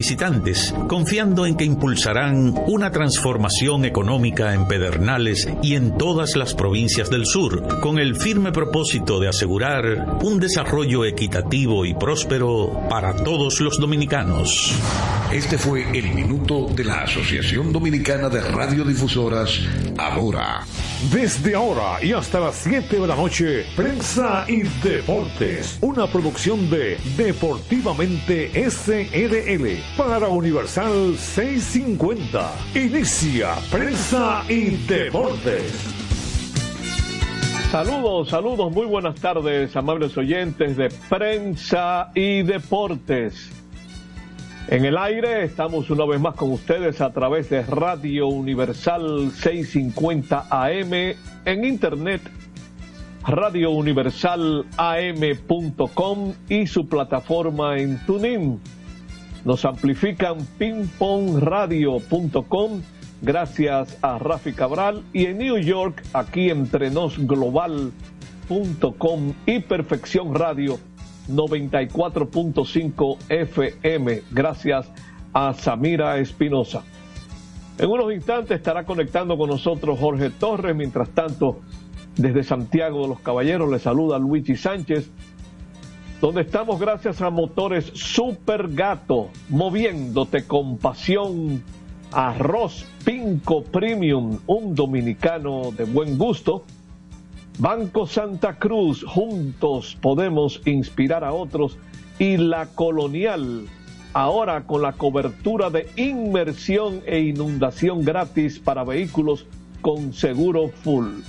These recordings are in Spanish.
visitantes, confiando en que impulsarán una transformación económica en Pedernales y en todas las provincias del sur, con el firme propósito de asegurar un desarrollo equitativo y próspero para todos los dominicanos. Este fue el minuto de la Asociación Dominicana de Radiodifusoras, ahora. Desde ahora y hasta las 7 de la noche, Prensa y Deportes, una producción de Deportivamente SRL para Universal 650. Inicia Prensa y Deportes. Saludos, saludos, muy buenas tardes, amables oyentes de Prensa y Deportes. En el aire estamos una vez más con ustedes a través de Radio Universal 650 AM, en internet radiouniversalam.com y su plataforma en TuneIn. Nos amplifican pingpongradio.com gracias a Rafi Cabral y en New York aquí entrenosglobal.com y Perfección Radio 94.5 FM gracias a Samira Espinosa. En unos instantes estará conectando con nosotros Jorge Torres, mientras tanto desde Santiago de los Caballeros le saluda Luigi Sánchez donde estamos gracias a motores Super Gato, moviéndote con pasión. Arroz Pinco Premium, un dominicano de buen gusto. Banco Santa Cruz, juntos podemos inspirar a otros. Y la colonial, ahora con la cobertura de inmersión e inundación gratis para vehículos con seguro full.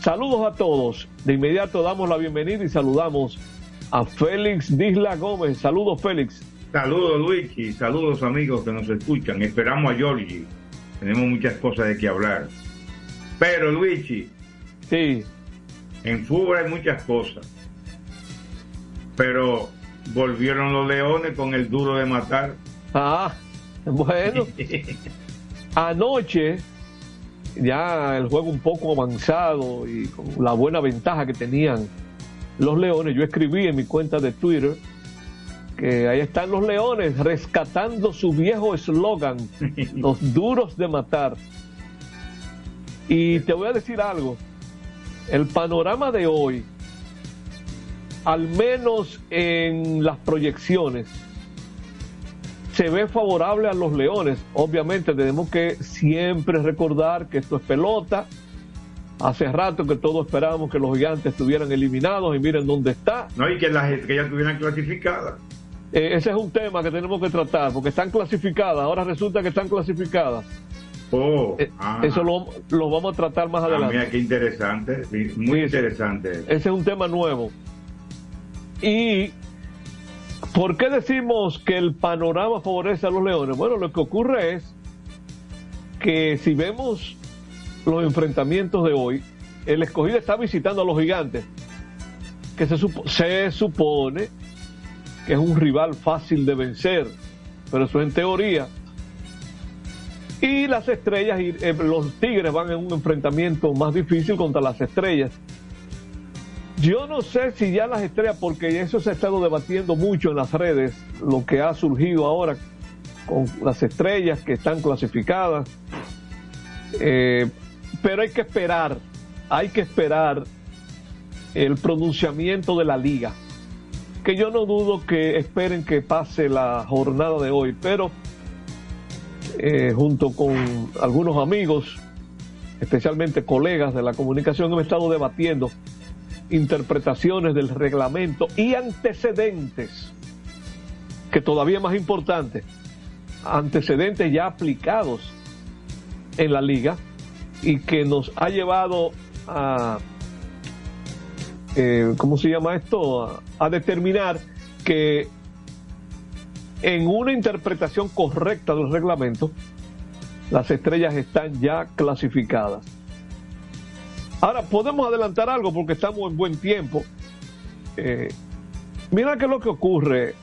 Saludos a todos. De inmediato damos la bienvenida y saludamos a Félix Disla Gómez. Saludos, Félix. Saludos, Luigi. Saludos, amigos que nos escuchan. Esperamos a Giorgi. Tenemos muchas cosas de que hablar. Pero, Luigi. Sí. En fútbol hay muchas cosas. Pero volvieron los leones con el duro de matar. Ah, bueno. Anoche, ya el juego un poco avanzado y con la buena ventaja que tenían los leones. Yo escribí en mi cuenta de Twitter que ahí están los leones rescatando su viejo eslogan, los duros de matar. Y te voy a decir algo, el panorama de hoy, al menos en las proyecciones, se ve favorable a los leones. Obviamente tenemos que siempre recordar que esto es pelota, Hace rato que todos esperábamos que los gigantes estuvieran eliminados y miren dónde está. No, y que, las, que ya estuvieran clasificadas. Eh, ese es un tema que tenemos que tratar, porque están clasificadas, ahora resulta que están clasificadas. Oh, eh, ah. Eso lo, vamos a tratar más ah, adelante. Mira, qué interesante, muy interesante. Ese es un tema nuevo. ¿Y por qué decimos que el panorama favorece a los leones? Bueno, lo que ocurre es que si vemos los enfrentamientos de hoy, el escogido está visitando a los gigantes, que se, se supone que es un rival fácil de vencer, pero eso es en teoría. Y las estrellas, y eh, los tigres van en un enfrentamiento más difícil contra las estrellas. Yo no sé si ya las estrellas, porque eso se ha estado debatiendo mucho en las redes, lo que ha surgido ahora con las estrellas que están clasificadas. Eh, pero hay que esperar, hay que esperar el pronunciamiento de la liga. Que yo no dudo que esperen que pase la jornada de hoy, pero eh, junto con algunos amigos, especialmente colegas de la comunicación, hemos estado debatiendo interpretaciones del reglamento y antecedentes, que todavía más importante, antecedentes ya aplicados en la liga y que nos ha llevado a, eh, ¿cómo se llama esto? A, determinar que en una interpretación correcta del reglamento, las estrellas están ya clasificadas. Ahora, podemos adelantar algo porque estamos en buen tiempo. Eh, mira qué es lo que ocurre.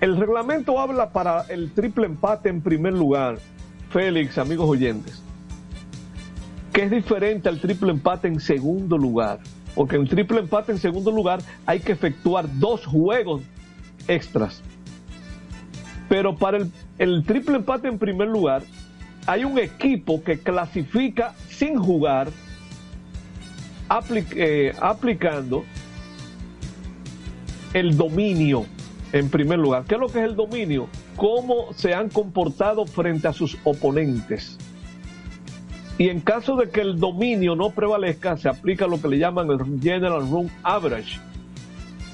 El reglamento habla para el triple empate en primer lugar Félix, amigos oyentes, que es diferente al triple empate en segundo lugar. Porque en triple empate en segundo lugar hay que efectuar dos juegos extras. Pero para el, triple empate en primer lugar, hay un equipo que clasifica sin jugar, eh, aplicando el dominio en primer lugar. ¿Qué es lo que es el dominio? Cómo se han comportado frente a sus oponentes. Y en caso de que el dominio no prevalezca, se aplica lo que le llaman el General Run Average,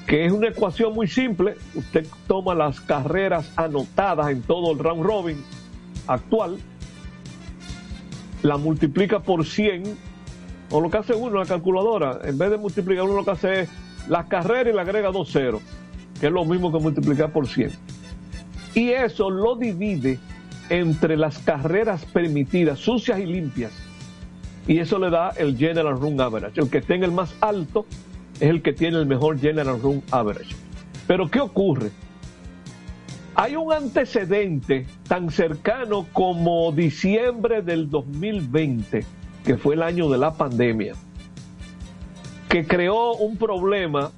que es una ecuación muy simple. Usted toma las carreras anotadas en todo el round robin actual, la multiplica por 100, o lo que hace uno en la calculadora, en vez de multiplicar uno lo que hace es las carreras y le agrega dos ceros, que es lo mismo que multiplicar por 100. Y eso lo divide entre las carreras permitidas, sucias y limpias. Y eso le da el General Run Average. El que tenga el más alto es el que tiene el mejor General Run Average. Pero ¿qué ocurre? Hay un antecedente tan cercano como diciembre del 2020, que fue el año de la pandemia, que creó un problema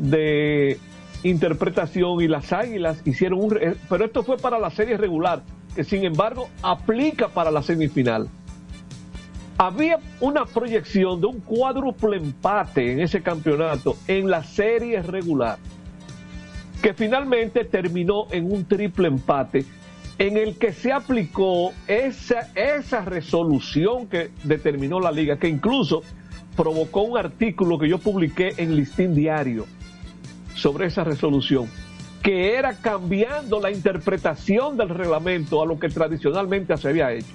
de interpretación y las águilas hicieron un... Pero esto fue para la serie regular, que sin embargo aplica para la semifinal. Había una proyección de un cuádruple empate en ese campeonato en la serie regular que finalmente terminó en un triple empate en el que se aplicó esa, esa resolución que determinó la liga, que incluso provocó un artículo que yo publiqué en Listín Diario sobre esa resolución, que era cambiando la interpretación del reglamento a lo que tradicionalmente se había hecho.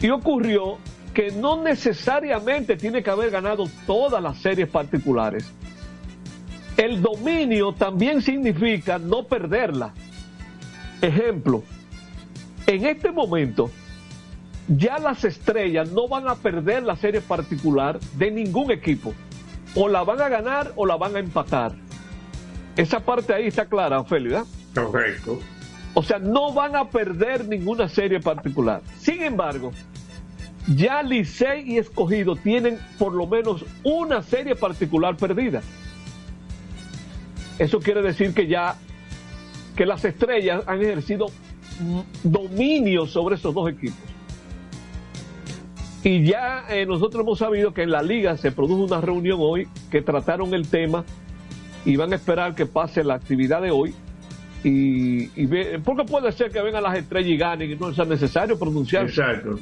Y ocurrió que no necesariamente tiene que haber ganado todas las series particulares el dominio también significa no perderla. Ejemplo, en este momento ya las estrellas no van a perder la serie particular de ningún equipo. O la van a ganar o la van a empatar. Esa parte ahí está clara, Ofelio, Correcto. O sea, no van a perder ninguna serie particular. Sin embargo, ya Licey y Escogido tienen por lo menos una serie particular perdida. Eso quiere decir que ya que las estrellas han ejercido dominio sobre esos dos equipos. Y ya eh, nosotros hemos sabido que en la liga se produjo una reunión hoy que trataron el tema y van a esperar que pase la actividad de hoy y, porque puede ser que vengan las estrellas y ganen y no sea necesario pronunciarse. Exacto.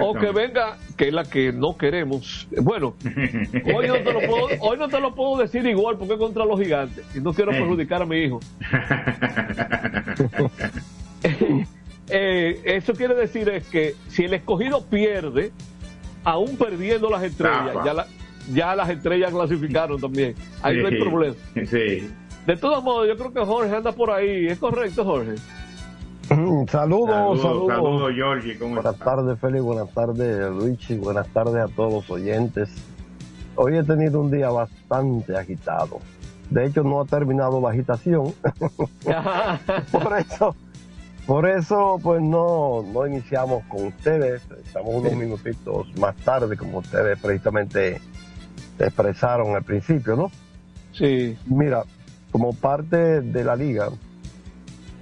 O que venga, que es la que no queremos. Bueno, hoy no, te lo puedo, hoy no te lo puedo decir igual porque es contra los gigantes y no quiero perjudicar a mi hijo. Eh, eso quiere decir es que si el escogido pierde, aún perdiendo las estrellas, ya, ya las estrellas clasificaron también. Ahí no hay problema. Sí. De todos modos, yo creo que Jorge anda por ahí. ¿Es correcto, Jorge? saludos, saludos. Saludos, Georgie. buenas tardes, Félix. Buenas tardes, Luigi. Buenas tardes a todos los oyentes. Hoy he tenido un día bastante agitado. De hecho, no ha terminado la agitación. por eso, por eso, pues no, no iniciamos con ustedes. Estamos unos minutitos más tarde, como ustedes precisamente expresaron al principio, ¿no? Sí. Mira, como parte de la liga,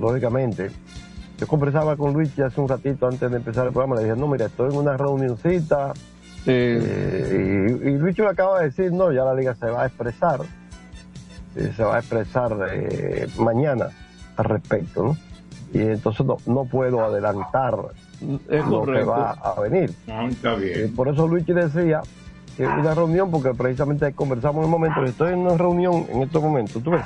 lógicamente, yo conversaba con Luis hace un ratito antes de empezar el programa, le dije, no, mira, estoy en una reunioncita, eh, y, Luis me acaba de decir, no, ya la liga se va a expresar, eh, se va a expresar eh, mañana al respecto, ¿no? Y entonces no, puedo adelantar lo que va a venir. Ah, está bien. por eso Luis decía que una reunión, porque precisamente conversamos en un momento, estoy en una reunión en estos momentos, ¿tú ves?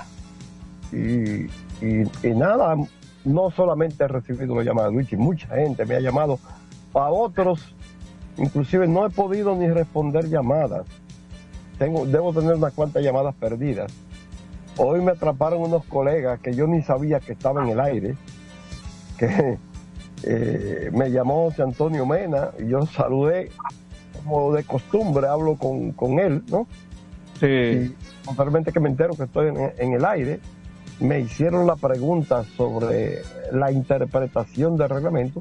Y, nada, no solamente he recibido una llamada de Luigi, mucha gente me ha llamado, a otros, inclusive no he podido ni responder llamadas. Tengo, debo tener unas cuantas llamadas perdidas. Hoy me atraparon unos colegas que yo ni sabía que estaban en el aire, que eh, me llamó José Antonio Mena y yo saludé como de costumbre hablo con, con él, ¿no? Sí. Y que me entero que estoy en, el aire, me hicieron la pregunta sobre la interpretación del reglamento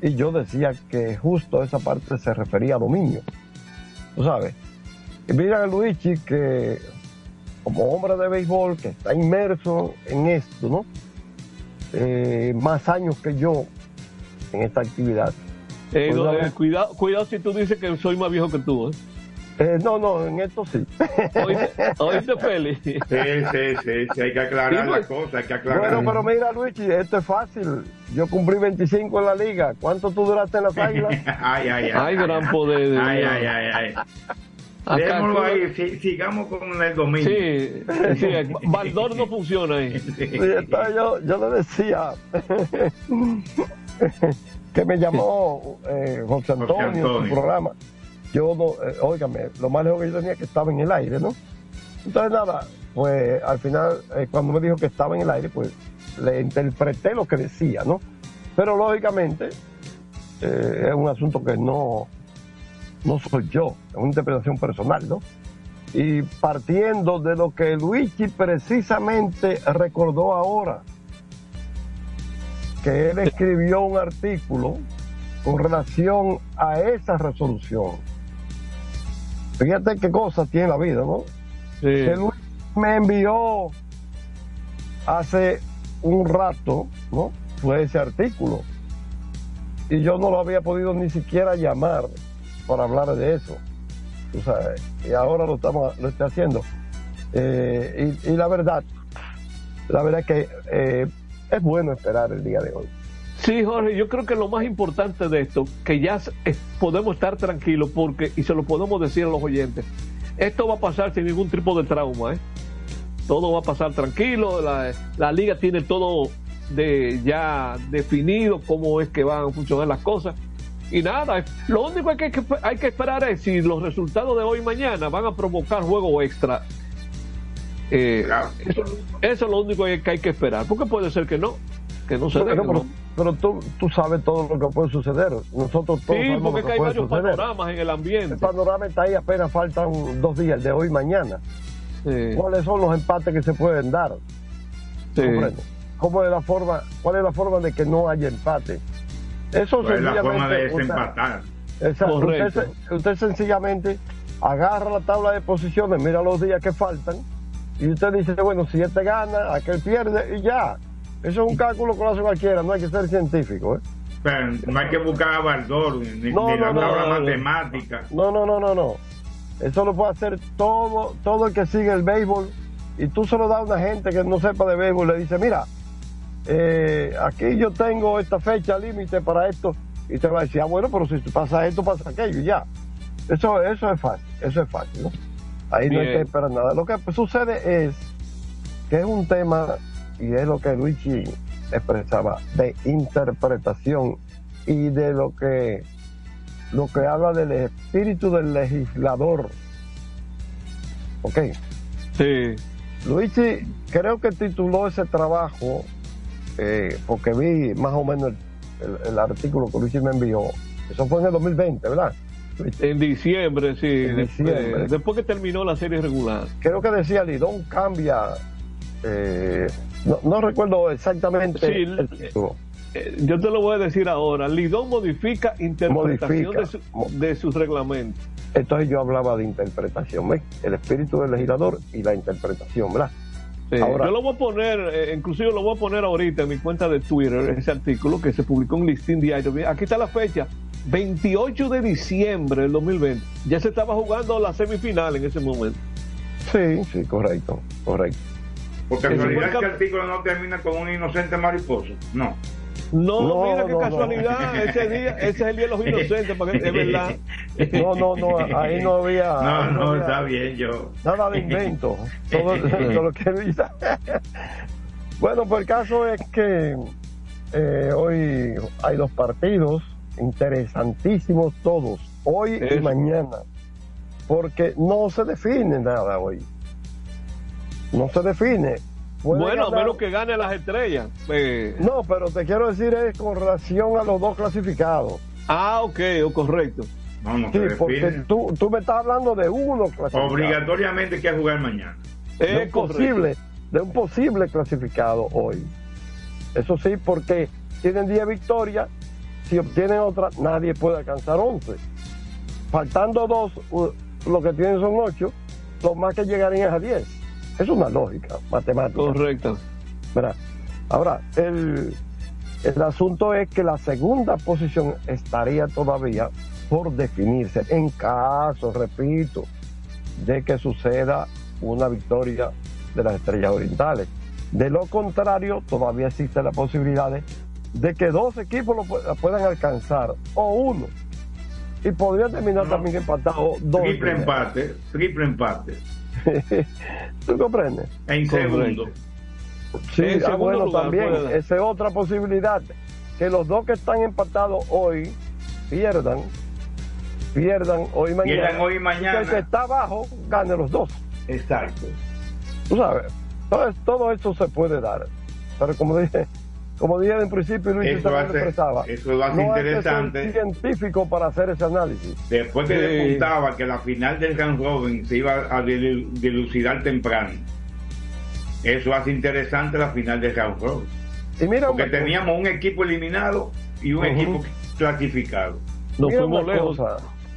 y yo decía que justo esa parte se refería a dominio. ¿Tú sabes? Y mira Luigi que como hombre de béisbol que está inmerso en esto, ¿no? Eh, más años que yo en esta actividad. Eh, Pues, no, eh, cuidado, cuidado si tú dices que soy más viejo que tú. ¿eh? Eh, no, no, en esto sí. ¿Oíste, oíste Félix? Sí, sí, sí, sí, hay que aclarar Sí, las pues. cosas, hay que aclarar. Bueno, pero mira, Luigi, esto es fácil. Yo cumplí 25 en la liga. ¿Cuánto tú duraste en las águilas? ay, ay, ay. Ay, gran poder de Ay, ay, ay, ay. Tú- ahí, si- sigamos con el domingo. Sí, sí, Baldor no funciona ahí. Sí, entonces yo, yo le decía que me llamó eh, José Antonio en Antonio. su programa. Yo no, eh, óigame, lo más lejos que yo tenía que estaba en el aire, ¿no? Entonces nada, pues al final, eh, cuando me dijo que estaba en el aire, pues le interpreté lo que decía, ¿no? Pero lógicamente eh, es un asunto que no, no soy yo, es una interpretación personal, ¿no? Y partiendo de lo que Luigi precisamente recordó ahora, que él escribió un artículo con relación a esa resolución. Fíjate qué cosa tiene la vida, ¿no? Sí. que Luis me envió hace un rato, ¿no? Fue ese artículo. Y yo no lo había podido ni siquiera llamar para hablar de eso. Tú sabes, y ahora lo estamos, lo estoy haciendo. Eh, y, y la verdad, la verdad es que eh, es bueno esperar el día de hoy. Sí, Jorge, yo creo que lo más importante de esto, que ya podemos estar tranquilos porque, y se lo podemos decir a los oyentes, esto va a pasar sin ningún tipo de trauma, ¿eh? Todo va a pasar tranquilo, la, la liga tiene todo de ya definido cómo es que van a funcionar las cosas. Y nada, lo único que hay que, hay que esperar es si los resultados de hoy y mañana van a provocar juego extra. Eh, Claro. eso, eso es lo único que hay que esperar, porque puede ser que no, que no se pero, ¿no? pero tú, tú sabes todo lo que puede suceder. Nosotros todos Sí, sabemos porque que hay puede varios suceder. panoramas en el ambiente. El panorama está ahí, apenas faltan dos días, de hoy y mañana. Sí, ¿Cuáles son los empates que se pueden dar? sí. ¿Cómo es la forma, ¿Cuál es la forma de que no haya empate? Eso Pues es la forma de sencillamente, desempatar. usted, usted, se- usted sencillamente agarra la tabla de posiciones, mira los días que faltan y usted dice, bueno, si este gana, aquel pierde y ya. Eso es un cálculo que lo hace cualquiera, no hay que ser científico. ¿eh? Pero no hay que buscar a Baldor, ni, No, ni no, la no, tabla matemática. No, no, no, no, no. Eso lo puede hacer todo, todo el que sigue el béisbol. Y tú se lo das a una gente que no sepa de béisbol. Le dice, mira, eh, aquí yo tengo esta fecha límite para esto. Y te va a decir, ah, bueno, pero si pasa esto, pasa aquello, ya. Eso, eso es fácil, eso es fácil, ¿no? Ahí no hay que esperar nada. Lo que sucede es que es un tema, y es lo que Luigi expresaba, de interpretación y de lo que lo que habla del espíritu del legislador. Ok. Sí. Luigi, creo que tituló ese trabajo, eh, porque vi más o menos el, el- el artículo que Luigi me envió. Eso fue en el 2020, ¿verdad? En diciembre, sí. En diciembre. de- después que terminó la serie regular. Creo que decía Lidón cambia. eh, no, no recuerdo exactamente Sí, el título. Eh, yo te lo voy a decir ahora. Lidón modifica interpretación Modifica. de, su- de sus reglamentos. Entonces yo hablaba de interpretación, ¿ves? El espíritu del legislador y la interpretación, ¿verdad? Sí, Ahora- yo lo voy a poner, eh, inclusive lo voy a poner ahorita en mi cuenta de Twitter, ese artículo que se publicó en Listín Diario. Aquí está la fecha, 28 de diciembre del 2020. Ya se estaba jugando la semifinal en ese momento. Sí, sí, correcto, correcto. Por Eso casualidad fue este artículo no termina con un inocente mariposo. No. No, No, mira qué no, no. casualidad, ese día, ese es el día de los inocentes, porque es verdad. No, no, no, ahí no había, No, ahí no, había está bien, yo. nada de invento. Todo, todo lo que dice. Bueno, pues el caso es que eh, hoy hay dos partidos interesantísimos todos, hoy y mañana, porque no se define nada hoy. No se define. Puede Bueno, a menos que gane las estrellas. eh, No, pero te quiero decir es con relación a los dos clasificados. Ah, ok, o correcto. No, no Sí, porque tú, tú me estás hablando de uno clasificado. Obligatoriamente hay que jugar mañana. de Es posible, de un posible clasificado hoy. Eso sí, porque tienen 10 victorias, si obtienen otra, nadie puede alcanzar 11. Faltando dos, lo que tienen son 8, los más que llegarían es a 10. Es una lógica matemática. Correcto. Ahora, el, el asunto es que la segunda posición estaría todavía por definirse en caso, repito, de que suceda una victoria de las estrellas orientales. De lo contrario, todavía existe la posibilidad de, que dos equipos lo puedan alcanzar, o uno. Y podría terminar también empatado dos. Triple empate, triple empate. ¿Tú comprendes? En segundo. Sí, ah, bueno, también, esa es otra posibilidad. Que los dos que están empatados hoy pierdan, pierdan hoy y mañana. Pierdan hoy y mañana. Que el que está abajo gane los dos. Exacto. Tú sabes, todo, todo esto se puede dar. Pero como dije, como dije en principio, Luis eso hace, expresaba, eso lo hace no interesante. Hay científico para hacer ese análisis. Después que le apuntaba que la final del Gran Robin se iba a dilucidar temprano. Eso hace interesante la final del Gran Robin. Y mira, Porque teníamos un equipo eliminado y un equipo clasificado. Nos fuimos lejos.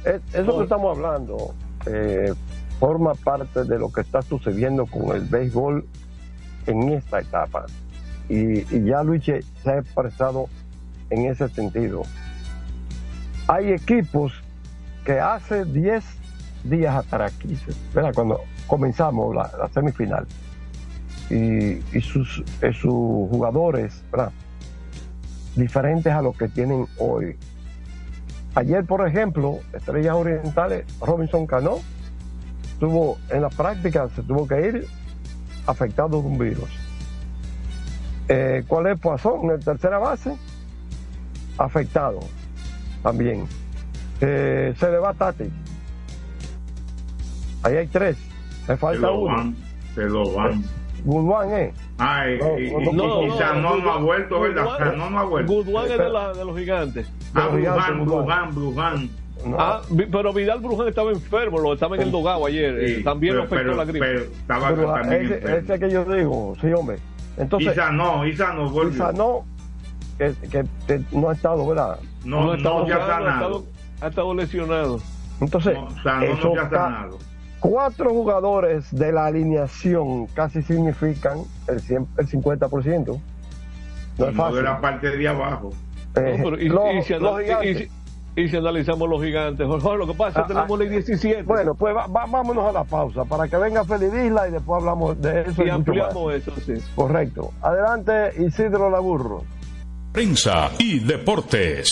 eso que estamos hablando eh, forma parte de lo que está sucediendo con el béisbol en esta etapa. Y, ya Luis se ha expresado en ese sentido. Hay equipos que hace 10 días atrás, cuando comenzamos la, semifinal, y, sus, eh, sus jugadores, diferentes a los que tienen hoy. Ayer, por ejemplo, Estrellas Orientales, Robinson Cano, tuvo en la práctica, se tuvo que ir afectado de un virus. Eh, ¿Cuál es Poisson en el tercera base? Afectado también. Eh, se le va Tati. Ahí hay tres. Me falta uno. se lo van. Goodwan, ¿eh? Ay, no, no, no, no, ha vuelto, ¿verdad? no, no ha vuelto. Goodwan es de, la, de los gigantes. Ah, Bruján, Bruján, Bruján. Ah, pero Vidal Bruján estaba enfermo, lo estaba en el dogado ayer. Eh, también lo afectó la gripe. Pero estaba pero, también ese, ese, que yo digo, sí, hombre. Entonces, Isa no, Isa no volvió. Isa no, que, que, que, no ha estado, ¿verdad? No, no, ha estado, no ha, estado, ha estado lesionado. Entonces, no, o sea, no, ha sanado. Cuatro jugadores de la alineación casi significan el, 100, el 50%. No es fácil. de la parte de abajo. Eh, no, pero y, los, y, si los gigantes. Y si analizamos los gigantes, Jorge, lo que pasa es que ah, tenemos ah, la 17. Bueno, pues va, vámonos a la pausa para que venga Feliz Isla y después hablamos de eso. Y, ampliamos eso, sí. Correcto. Adelante, Isidro Laburro. Prensa y deportes.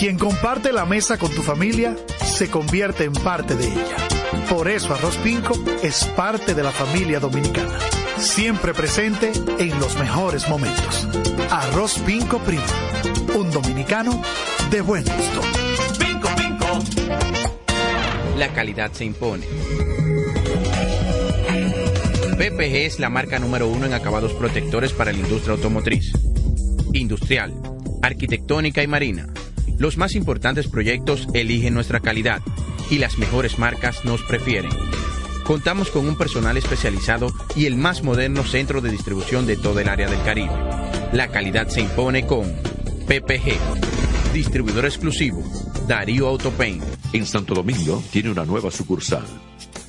Quien comparte la mesa con tu familia se convierte en parte de ella. Por eso Arroz Pinco es parte de la familia dominicana. Siempre presente en los mejores momentos. Arroz Pinco Primo. Un dominicano de buen gusto. Pinco Pinco. La calidad se impone. PPG es la marca número uno en acabados protectores para la industria automotriz, industrial, arquitectónica y marina los más importantes proyectos eligen nuestra calidad y las mejores marcas nos prefieren. Contamos con un personal especializado y el más moderno centro de distribución de todo el área del Caribe. La calidad se impone con PPG, distribuidor exclusivo, Darío Autopain. En Santo Domingo tiene una nueva sucursal,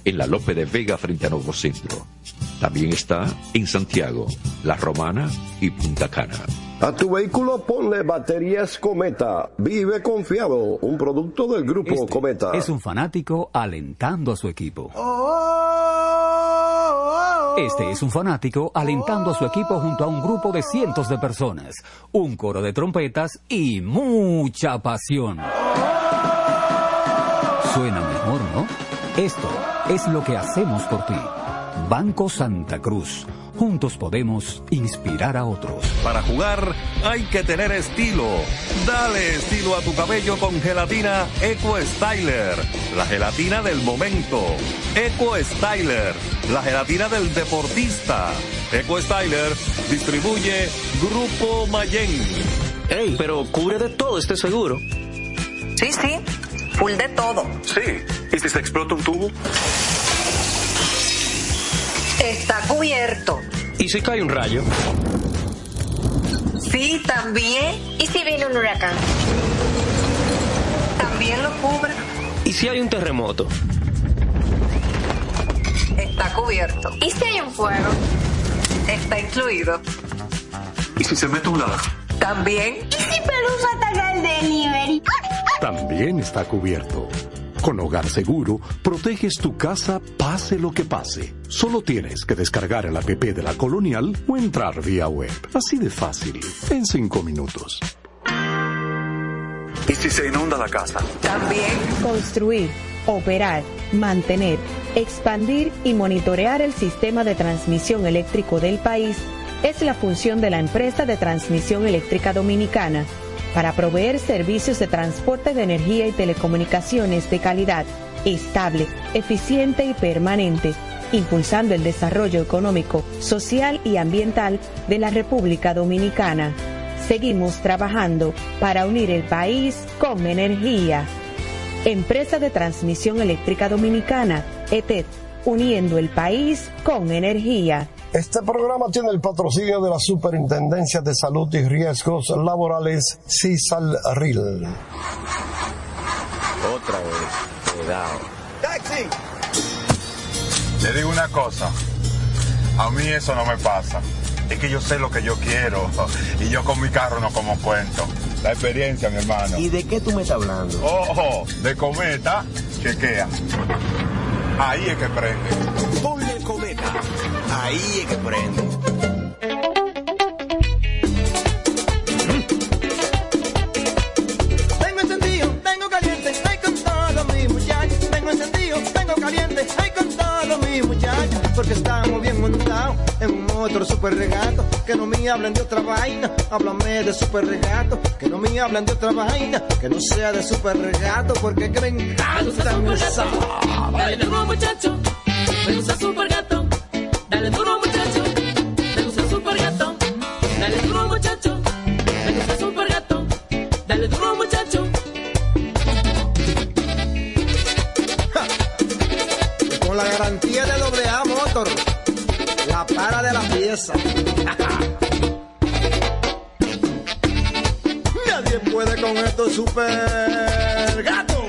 en la Lope de Vega frente a Nuevo Centro. También está en Santiago, La Romana y Punta Cana. A tu vehículo ponle baterías Cometa. Vive confiado. Un producto del grupo este Cometa. Es un fanático alentando a su equipo. Este es un fanático alentando a su equipo junto a un grupo de cientos de personas, un coro de trompetas y mucha pasión. Suena mejor, ¿no? Esto es lo que hacemos por ti. Banco Santa Cruz juntos podemos inspirar a otros. Para jugar hay que tener estilo. Dale estilo a tu cabello con gelatina Eco Styler, la gelatina del momento. Eco Styler, la gelatina del deportista. Eco Styler distribuye Grupo Mayen. Ey, pero cubre de todo este seguro. Sí, sí, full de todo. Sí, ¿y si se explota un tubo? Está cubierto. ¿Y si cae un rayo? Sí, también. ¿Y si viene un huracán? También lo cubre. ¿Y si hay un terremoto? Está cubierto. ¿Y si hay un fuego? Está incluido. ¿Y si se mete un lado? También. ¿Y si Pelusa ataca el delivery? También está cubierto. Con Hogar Seguro, proteges tu casa pase lo que pase. Solo tienes que descargar el app de la Colonial o entrar vía web. Así de fácil, en cinco minutos. ¿Y si se inunda la casa? También. Construir, operar, mantener, expandir y monitorear el sistema de transmisión eléctrico del país es la función de la empresa de transmisión eléctrica dominicana para proveer servicios de transporte de energía y telecomunicaciones de calidad, estable, eficiente y permanente, impulsando el desarrollo económico, social y ambiental de la República Dominicana. Seguimos trabajando para unir el país con energía. Empresa de Transmisión Eléctrica Dominicana, ETED, uniendo el país con energía. Este programa tiene el patrocinio de la Superintendencia de Salud y Riesgos Laborales, CISALRIL. Otra vez, cuidado. ¡Taxi! Le digo una cosa, a mí eso no me pasa. Es que yo sé lo que yo quiero y yo con mi carro no como cuento. La experiencia, mi hermano. ¿Y de qué tú me estás hablando? Ojo, de cometa, chequea. Ahí es que prende. Cometa. Ahí es que prende. Tengo encendido, tengo caliente, ay con todos mis muchachos. Tengo encendido, tengo caliente, ay con todos mis muchachos. Porque estamos bien montados en un otro super regato. Que no me hablen de otra vaina, háblame de super regato. Que no me hablen de otra vaina, que no sea de super regato. Porque que me encanta esa. Dale duro muchacho, me gusta super gato. Dale duro muchacho, me gusta super gato. Dale duro muchacho, me gusta super gato. Dale duro muchacho. Con la garantía de doble A Motor, la para de la pieza. Nadie puede con esto super gato.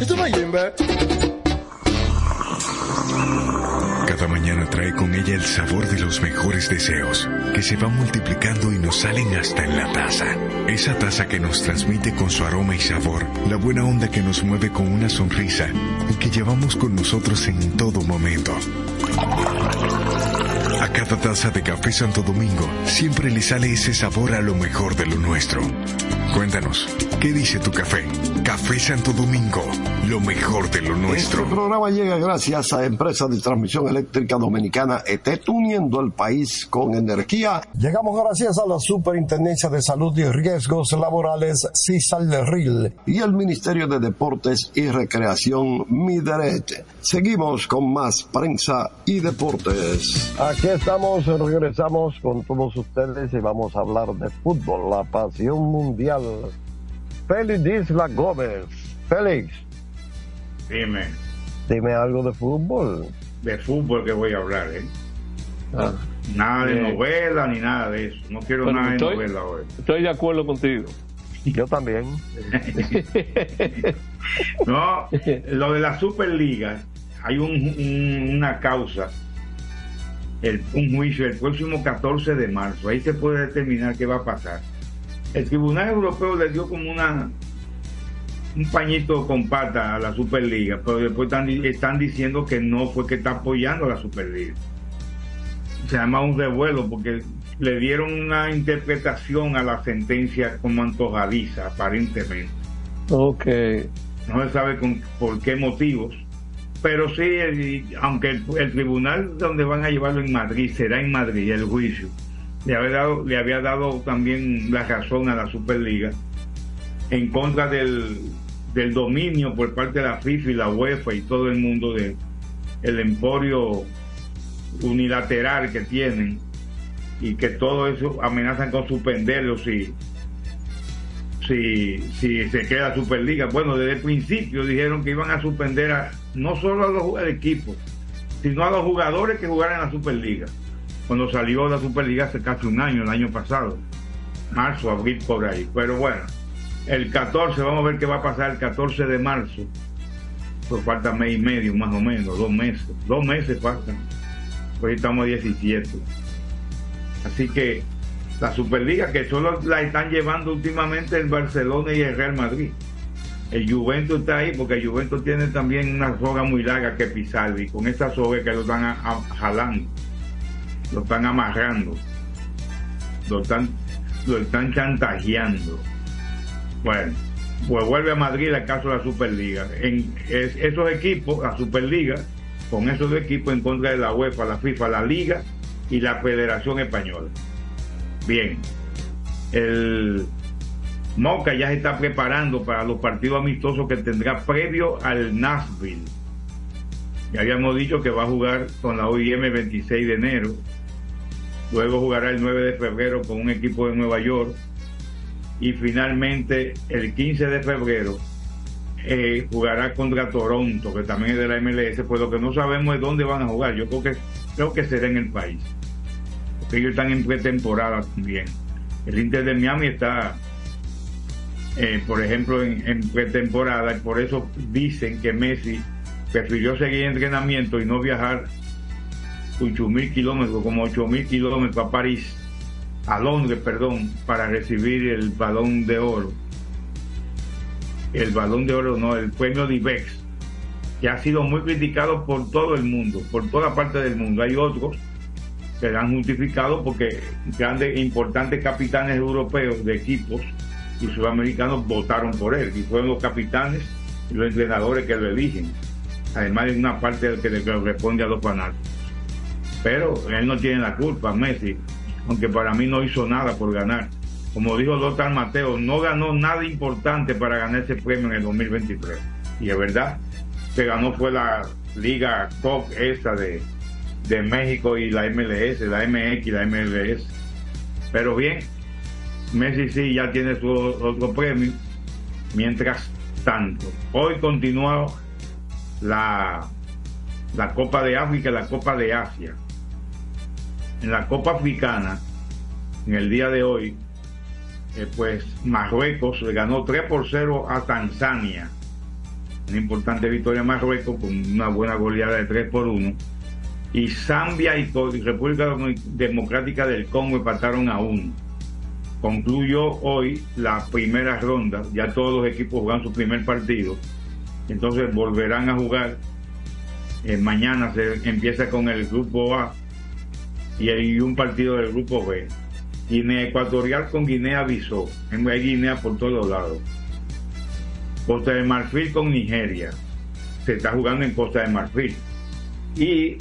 Esto es Jimbe. Cada mañana trae con ella el sabor de los mejores deseos, que se van multiplicando y nos salen hasta en la taza. Esa taza que nos transmite con su aroma y sabor, la buena onda que nos mueve con una sonrisa y que llevamos con nosotros en todo momento. A cada taza de café Santo Domingo siempre le sale ese sabor a lo mejor de lo nuestro. Cuéntanos, ¿qué dice tu café? Café Santo Domingo, lo mejor de lo nuestro. Este programa llega gracias a Empresa de Transmisión Eléctrica Dominicana ETET, uniendo el país con energía. Llegamos gracias a la Superintendencia de Salud y Riesgos Laborales, CISALRIL, y el Ministerio de Deportes y Recreación, MIDERET. Seguimos con más prensa y deportes. Aquí estamos, regresamos con todos ustedes y vamos a hablar de fútbol, la pasión mundial. Félix Isla Gómez. Félix. Dime. Dime algo de fútbol. De fútbol que voy a hablar, ¿eh? Ah, nada de eh, novela ni nada de eso. No quiero nada estoy, de novela hoy. Estoy de acuerdo contigo. Yo también. no, lo de la Superliga, hay un, un, una causa, el, un juicio el próximo 14 de marzo. Ahí se puede determinar qué va a pasar. El Tribunal Europeo le dio como una un pañito con pata a la Superliga, pero después están, están diciendo que no fue que está apoyando a la Superliga. Se llama un revuelo porque le dieron una interpretación a la sentencia como antojadiza, aparentemente. Ok. No se sabe con, por qué motivos, pero sí, el- aunque el, el tribunal donde van a llevarlo en Madrid será en Madrid el juicio, le había dado, le había dado también la razón a la Superliga en contra del, del dominio por parte de la FIFA y la UEFA y todo el mundo de el emporio unilateral que tienen y que todo eso amenazan con suspenderlo si si, si se queda Superliga. Bueno, desde el principio dijeron que iban a suspender a, no solo a los al equipo, sino a los jugadores que jugaran en la Superliga. Cuando salió la Superliga hace casi un año, el año pasado, marzo, abril, por ahí. Pero bueno, el 14, vamos a ver qué va a pasar el 14 de marzo. Pues falta mes y medio, más o menos, dos meses. Dos meses faltan. Hoy estamos a 17. Así que la Superliga que solo la están llevando últimamente el Barcelona y el Real Madrid. El Juventus está ahí porque el Juventus tiene también una soga muy larga que pisar y con esa soga que lo están a- jalando, lo están amarrando, lo están, lo están chantajeando. Bueno, pues vuelve a Madrid el caso de la Superliga. En es- esos equipos, la Superliga, con esos equipos en contra de la UEFA, la FIFA, la Liga y la Federación Española. Bien, el Moca ya se está preparando para los partidos amistosos que tendrá previo al Nashville. Ya habíamos dicho que va a jugar con la OIM el 26 de enero. Luego jugará el 9 de febrero con un equipo de Nueva York. Y finalmente el 15 de febrero eh, jugará contra Toronto, que también es de la MLS. Pues lo que no sabemos es dónde van a jugar. Yo creo que, creo que será en el país porque ellos están en pretemporada también. El Inter de Miami está, eh, por ejemplo, en, pretemporada y por eso dicen que Messi prefirió seguir en entrenamiento y no viajar 8 mil kilómetros, como 8 mil kilómetros a París, a Londres, perdón, para recibir el balón de oro. El balón de oro, no, el premio de IBEX, que ha sido muy criticado por todo el mundo, por toda parte del mundo. Hay otros que han justificado porque grandes, importantes capitanes europeos de equipos y sudamericanos votaron por él y fueron los capitanes y los entrenadores que lo eligen. Además de una parte que le corresponde a los fanáticos. Pero él no tiene la culpa, Messi, aunque para mí no hizo nada por ganar. Como dijo Lothar Mateo, no ganó nada importante para ganar ese premio en el 2023. Y es verdad, que ganó fue la Liga COP esa de, de México y la MLS, la MX la MLS. Pero bien, Messi sí ya tiene su otro premio. Mientras tanto, hoy continúa la, la Copa de África y la Copa de Asia. En la Copa Africana, en el día de hoy, eh, pues Marruecos le ganó 3 por 0 a Tanzania. Una importante victoria a Marruecos con una buena goleada de 3 por 1 y Zambia y República Democrática del Congo empataron a uno. Concluyó hoy la primera ronda, ya todos los equipos jugan su primer partido, entonces volverán a jugar. Eh, mañana se empieza con el grupo A y hay un partido del grupo B. Guinea Ecuatorial con Guinea Bissau, en Guinea por todos lados. Costa de Marfil con Nigeria, se está jugando en Costa de Marfil. Y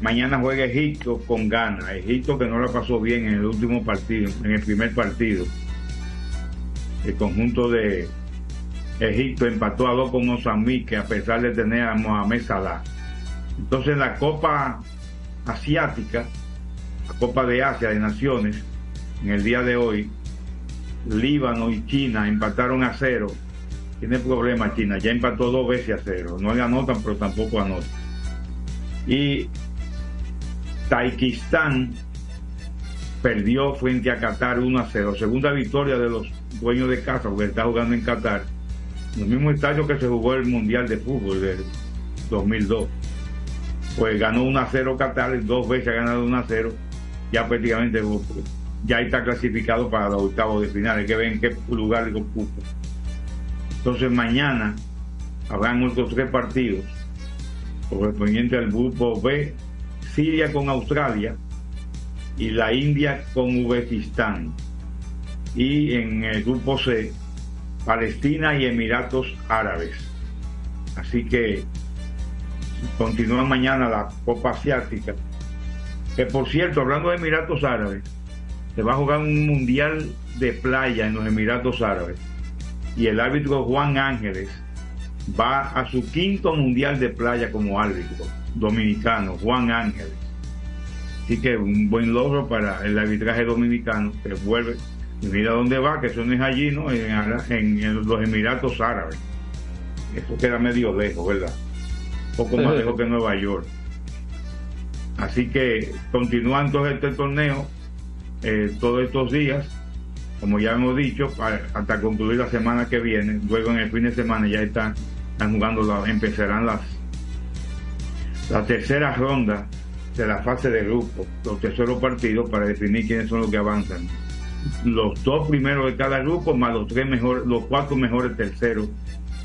Mañana juega Egipto con Ghana. Egipto que no la pasó bien en el último partido, en el primer partido. El conjunto de Egipto empató a dos con Mozambique a pesar de tener a Mohamed Salah. Entonces en la Copa Asiática, la Copa de Asia de Naciones, en el día de hoy, Líbano y China empataron a cero. Tiene problema China, ya empató dos veces a cero. No le anotan, pero tampoco anotan. Y Taikistán perdió frente a Qatar 1 a 0. Segunda victoria de los dueños de casa, porque está jugando en Qatar. En el mismo estadio que se jugó el Mundial de Fútbol del 2002. Pues ganó 1 a 0 Qatar, dos veces ha ganado 1 a 0. Ya prácticamente ya está clasificado para los octavos de final. Hay que ver en qué lugar le ocupa. Entonces mañana habrán otros tres partidos correspondiente al grupo B, Siria con Australia y la India con Uzbekistán. Y en el grupo C, Palestina y Emiratos Árabes. Así que continúa mañana la Copa Asiática. Que por cierto, hablando de Emiratos Árabes, se va a jugar un mundial de playa en los Emiratos Árabes. Y el árbitro Juan Ángeles va a su quinto mundial de playa como árbitro dominicano, Juan Ángeles. Así que un buen logro para el arbitraje dominicano que vuelve. Y mira dónde va, que eso no es allí, ¿no? En, en los Emiratos Árabes. Eso queda medio lejos, ¿verdad? Un poco más lejos que Nueva York. Así que continuando este torneo eh, todos estos días, como ya hemos dicho, hasta concluir la semana que viene. Luego en el fin de semana ya están, jugando, empezarán las la tercera ronda de la fase de grupo, los terceros partidos para definir quiénes son los que avanzan. Los dos primeros de cada grupo más los tres mejores, los cuatro mejores terceros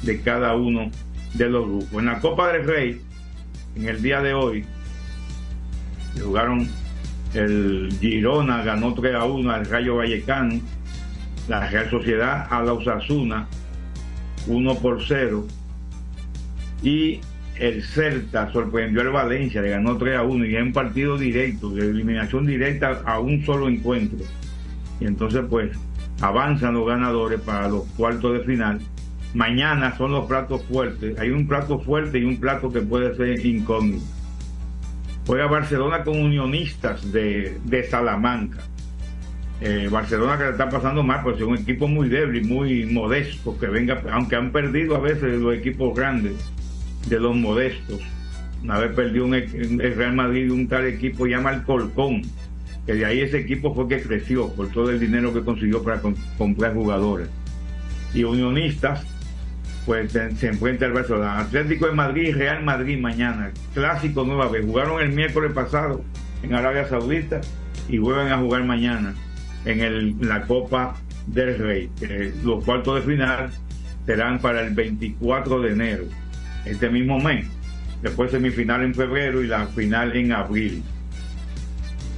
de cada uno de los grupos. En la Copa del Rey, en el día de hoy, jugaron el Girona, ganó 3 a 1 al Rayo Vallecano, la Real Sociedad a la Osasuna, 1 por 0, y el Celta sorprendió al Valencia, le ganó 3 a 1 y es un partido directo, de eliminación directa a un solo encuentro. Y entonces pues avanzan los ganadores para los cuartos de final Mañana son los platos fuertes. Hay un plato fuerte y un plato que puede ser incógnito. Juega Barcelona con unionistas de, Salamanca. Eh, Barcelona que le está pasando mal, pues es un equipo muy débil, muy modesto, que venga, aunque han perdido a veces los equipos grandes de los modestos. Una vez perdió un, el Real Madrid un tal equipo llama el Colcón, que de ahí ese equipo fue que creció por todo el dinero que consiguió para comprar jugadores. Y unionistas pues se, encuentra el Barcelona. Atlético de Madrid y Real Madrid mañana. Clásico nueva vez. Jugaron el miércoles pasado en Arabia Saudita y vuelven a jugar mañana en el, la Copa del Rey. los cuartos de final serán para el 24 de enero, este mismo mes. Después semifinal en febrero y la final en abril.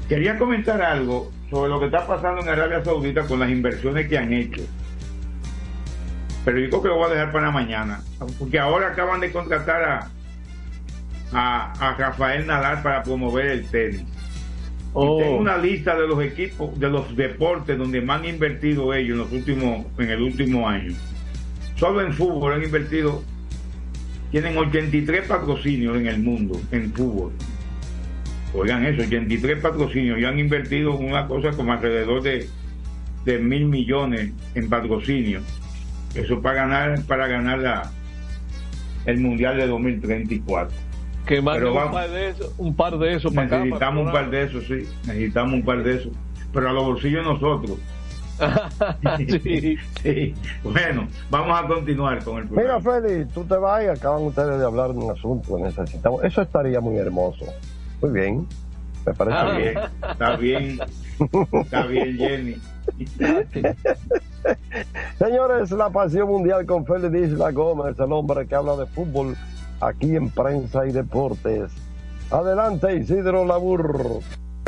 Quería comentar algo sobre lo que está pasando en Arabia Saudita con las inversiones que han hecho pero yo creo que lo voy a dejar para mañana, porque ahora acaban de contratar a, a, Rafael Nadal para promover el tenis. Oh. tengo una lista de los equipos, de los deportes donde más han invertido ellos en los últimos, en el último año. Solo en fútbol han invertido, tienen 83 patrocinios en el mundo, en fútbol. Oigan eso, 83 patrocinios y han invertido una cosa como alrededor de, de mil millones en patrocinios eso para ganar, para ganar la, el Mundial de 2034. Que más Pero un, par de eso, un par de esos Necesitamos un par de esos, sí. Necesitamos un par de esos. Pero a los bolsillos nosotros. sí. sí. Bueno, vamos a continuar con el programa. Mira, Félix, tú te vas y acaban ustedes de hablar de un asunto que necesitamos. Eso estaría muy hermoso. Muy bien. Me parece ah. bien. Está bien. Está bien, Jenny. Señores, la pasión mundial con Félix Isla Gómez, el hombre que habla de fútbol aquí en Prensa y Deportes. Adelante, Isidro Labur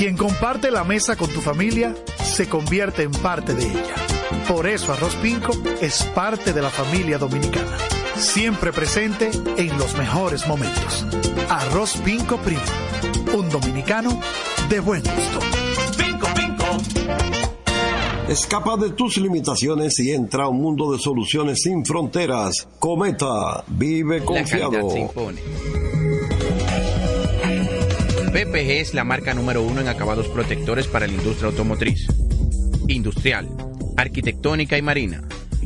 Quien comparte la mesa con tu familia se convierte en parte de ella. Por eso Arroz Pinco es parte de la familia dominicana. Siempre presente en los mejores momentos. Arroz Pinco Primo. Un dominicano de buen gusto. Pinco Pinco. Escapa de tus limitaciones y entra a un mundo de soluciones sin fronteras. Cometa, vive confiado. PPG es la marca número uno en acabados protectores para la industria automotriz, industrial, arquitectónica y marina.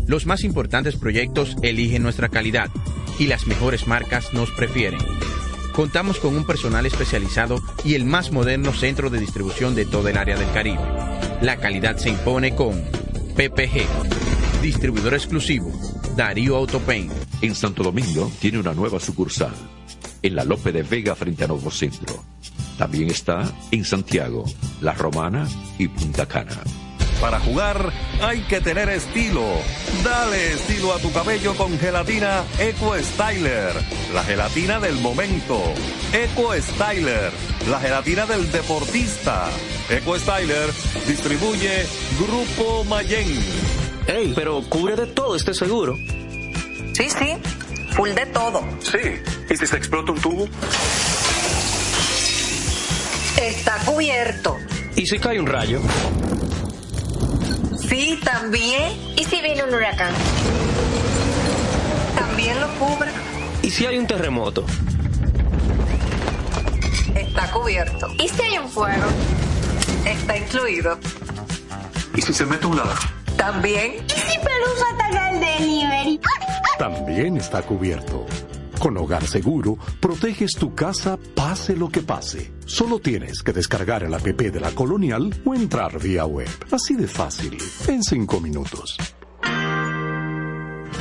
Los más importantes proyectos eligen nuestra calidad y las mejores marcas nos prefieren. Contamos con un personal especializado y el más moderno centro de distribución de todo el área del Caribe. La calidad se impone con PPG, distribuidor exclusivo, Darío Autopain, En Santo Domingo tiene una nueva sucursal, en la Lope de Vega frente a Nuevo Centro. También está en Santiago, La Romana y Punta Cana. Para jugar hay que tener estilo. Dale estilo a tu cabello con gelatina Eco Styler, la gelatina del momento. Eco Styler, la gelatina del deportista. Eco Styler distribuye Grupo Mayen. Ey, pero cubre de todo este seguro. Sí, sí, full de todo. Sí. ¿Y si se explota un tubo? Está cubierto. ¿Y si cae un rayo? Sí, también. ¿Y si viene un huracán? También lo cubre. ¿Y si hay un terremoto? Está cubierto. ¿Y si hay un fuego? Está incluido. ¿Y si se mete un ladrón? También. ¿Y si Pelusa ataca el delivery? También está cubierto. Con Hogar Seguro, proteges tu casa pase lo que pase. Solo tienes que descargar el app de la Colonial o entrar vía web. Así de fácil, en cinco minutos.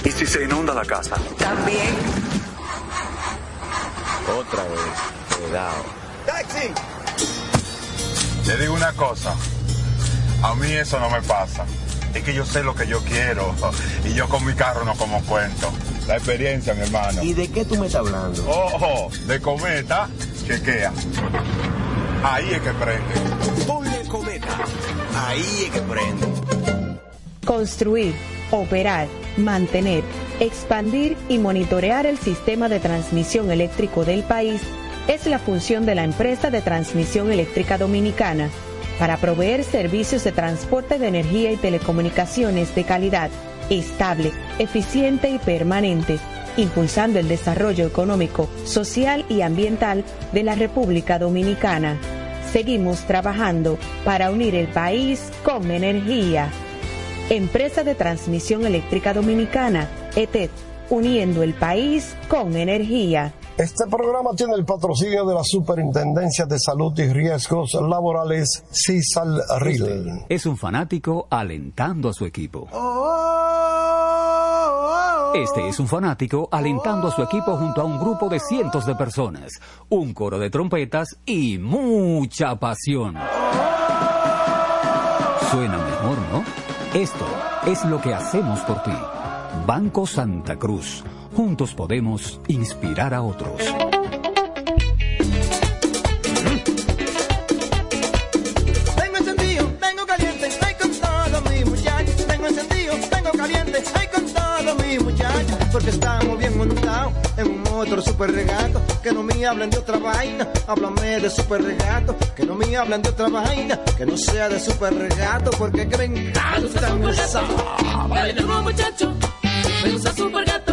¿Y si se inunda la casa? También. Otra vez. Cuidado. ¡Taxi! Le digo una cosa. A mí eso no me pasa. Es que yo sé lo que yo quiero. Y yo con mi carro no como cuento. La experiencia, mi hermano. ¿Y de qué tú me estás hablando? Ojo, de cometa, chequea. Ahí es que prende. Ponle cometa. Ahí es que prende. Construir, operar, mantener, expandir y monitorear el sistema de transmisión eléctrico del país es la función de la empresa de transmisión eléctrica dominicana para proveer servicios de transporte de energía y telecomunicaciones de calidad, estable, eficiente y permanente, impulsando el desarrollo económico, social y ambiental de la República Dominicana. Seguimos trabajando para unir el país con energía. Empresa de Transmisión Eléctrica Dominicana, ETED, uniendo el país con energía. Este programa tiene el patrocinio de la Superintendencia de Salud y Riesgos Laborales, CISAL RIL. Es un fanático alentando a su equipo. Este es un fanático alentando a su equipo junto a un grupo de cientos de personas, un coro de trompetas y mucha pasión. Suena mejor, ¿no? Esto es lo que hacemos por ti. Banco Santa Cruz. Juntos podemos inspirar a otros. Tengo encendido, tengo caliente, ay con todos mis muchachos. Tengo encendido, tengo caliente, ay con todos mis muchachos. Porque estamos bien montados en un motor super regato. Que no me hablen de otra vaina, háblame de super regato. Que no me hablen de otra vaina, que no sea de super regato. Porque que me encanta me. Dale duro muchacho, me gusta super gato.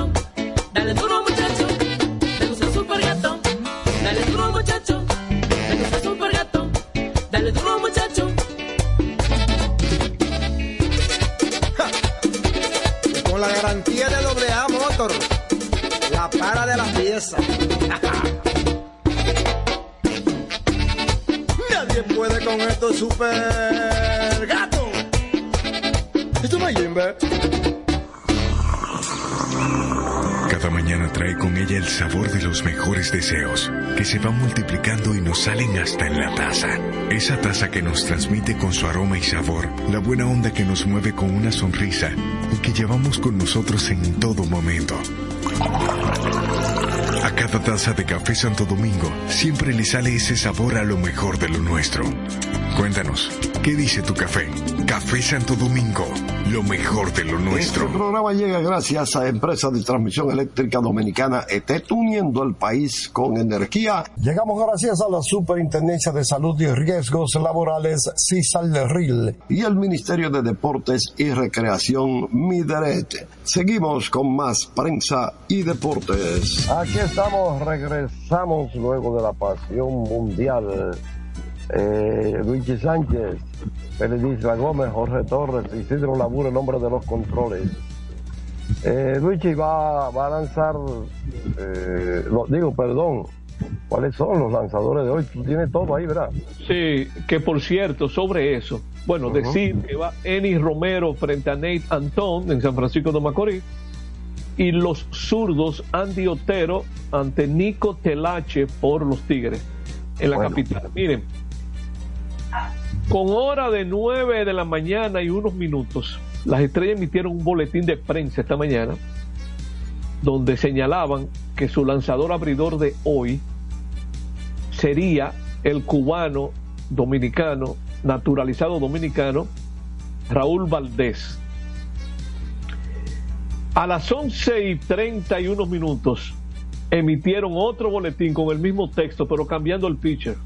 Garantía de doble A Motor, la para de la pieza. Nadie puede con esto super gato. Esto no es Cada mañana trae con ella el sabor de los mejores deseos, que se van multiplicando y nos salen hasta en la taza. Esa taza que nos transmite con su aroma y sabor, la buena onda que nos mueve con una sonrisa y que llevamos con nosotros en todo momento. A cada taza de café Santo Domingo siempre le sale ese sabor a lo mejor de lo nuestro. Cuéntanos, ¿qué dice tu café? Café Santo Domingo, lo mejor de lo nuestro. Este programa llega gracias a Empresa de Transmisión Eléctrica Dominicana ETET, uniendo el país con energía. Llegamos gracias a la Superintendencia de Salud y Riesgos Laborales, CISAL-RIL, y el Ministerio de Deportes y Recreación, MIDERET. Seguimos con más prensa y deportes. Aquí estamos, regresamos luego de la pasión mundial. Eh, Luigi Sánchez, Félix Gómez, Jorge Torres, Isidro Labur, el hombre de los controles. Eh, Luigi va, va a lanzar, eh, lo- digo, perdón, ¿cuáles son los lanzadores de hoy? Tú tienes todo ahí, ¿verdad? Sí, que por cierto, sobre eso, bueno, decir que va Eni Romero frente a Nate Antón en San Francisco de Macorís, y los zurdos Andy Otero ante Nico Telache por los Tigres en la Bueno. capital. Miren, con hora de 9 de la mañana y unos minutos, las estrellas emitieron un boletín de prensa esta mañana donde señalaban que su lanzador abridor de hoy sería el cubano dominicano, naturalizado dominicano, Raúl Valdés. A las 11 y 31 minutos emitieron otro boletín con el mismo texto, pero cambiando el pitcher.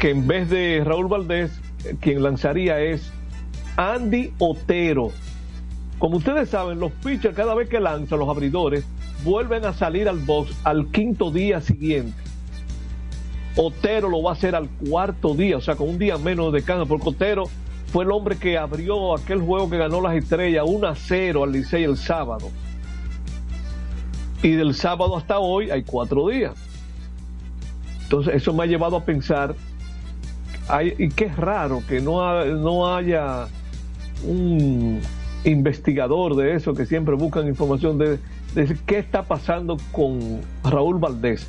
Que en vez de Raúl Valdés, eh, quien lanzaría es Andy Otero. Como ustedes saben, los pitchers cada vez que lanzan los abridores vuelven a salir al box al quinto día siguiente. Otero lo va a hacer al cuarto día, o sea, con un día menos de descanso, porque Otero fue el hombre que abrió aquel juego que ganó las estrellas 1 a 0 al Licey el sábado. Y del sábado hasta hoy hay cuatro días. Entonces, eso me ha llevado a pensar, hay, y qué raro que no, ha- no haya un investigador de eso que siempre buscan información de, qué está pasando con Raúl Valdés.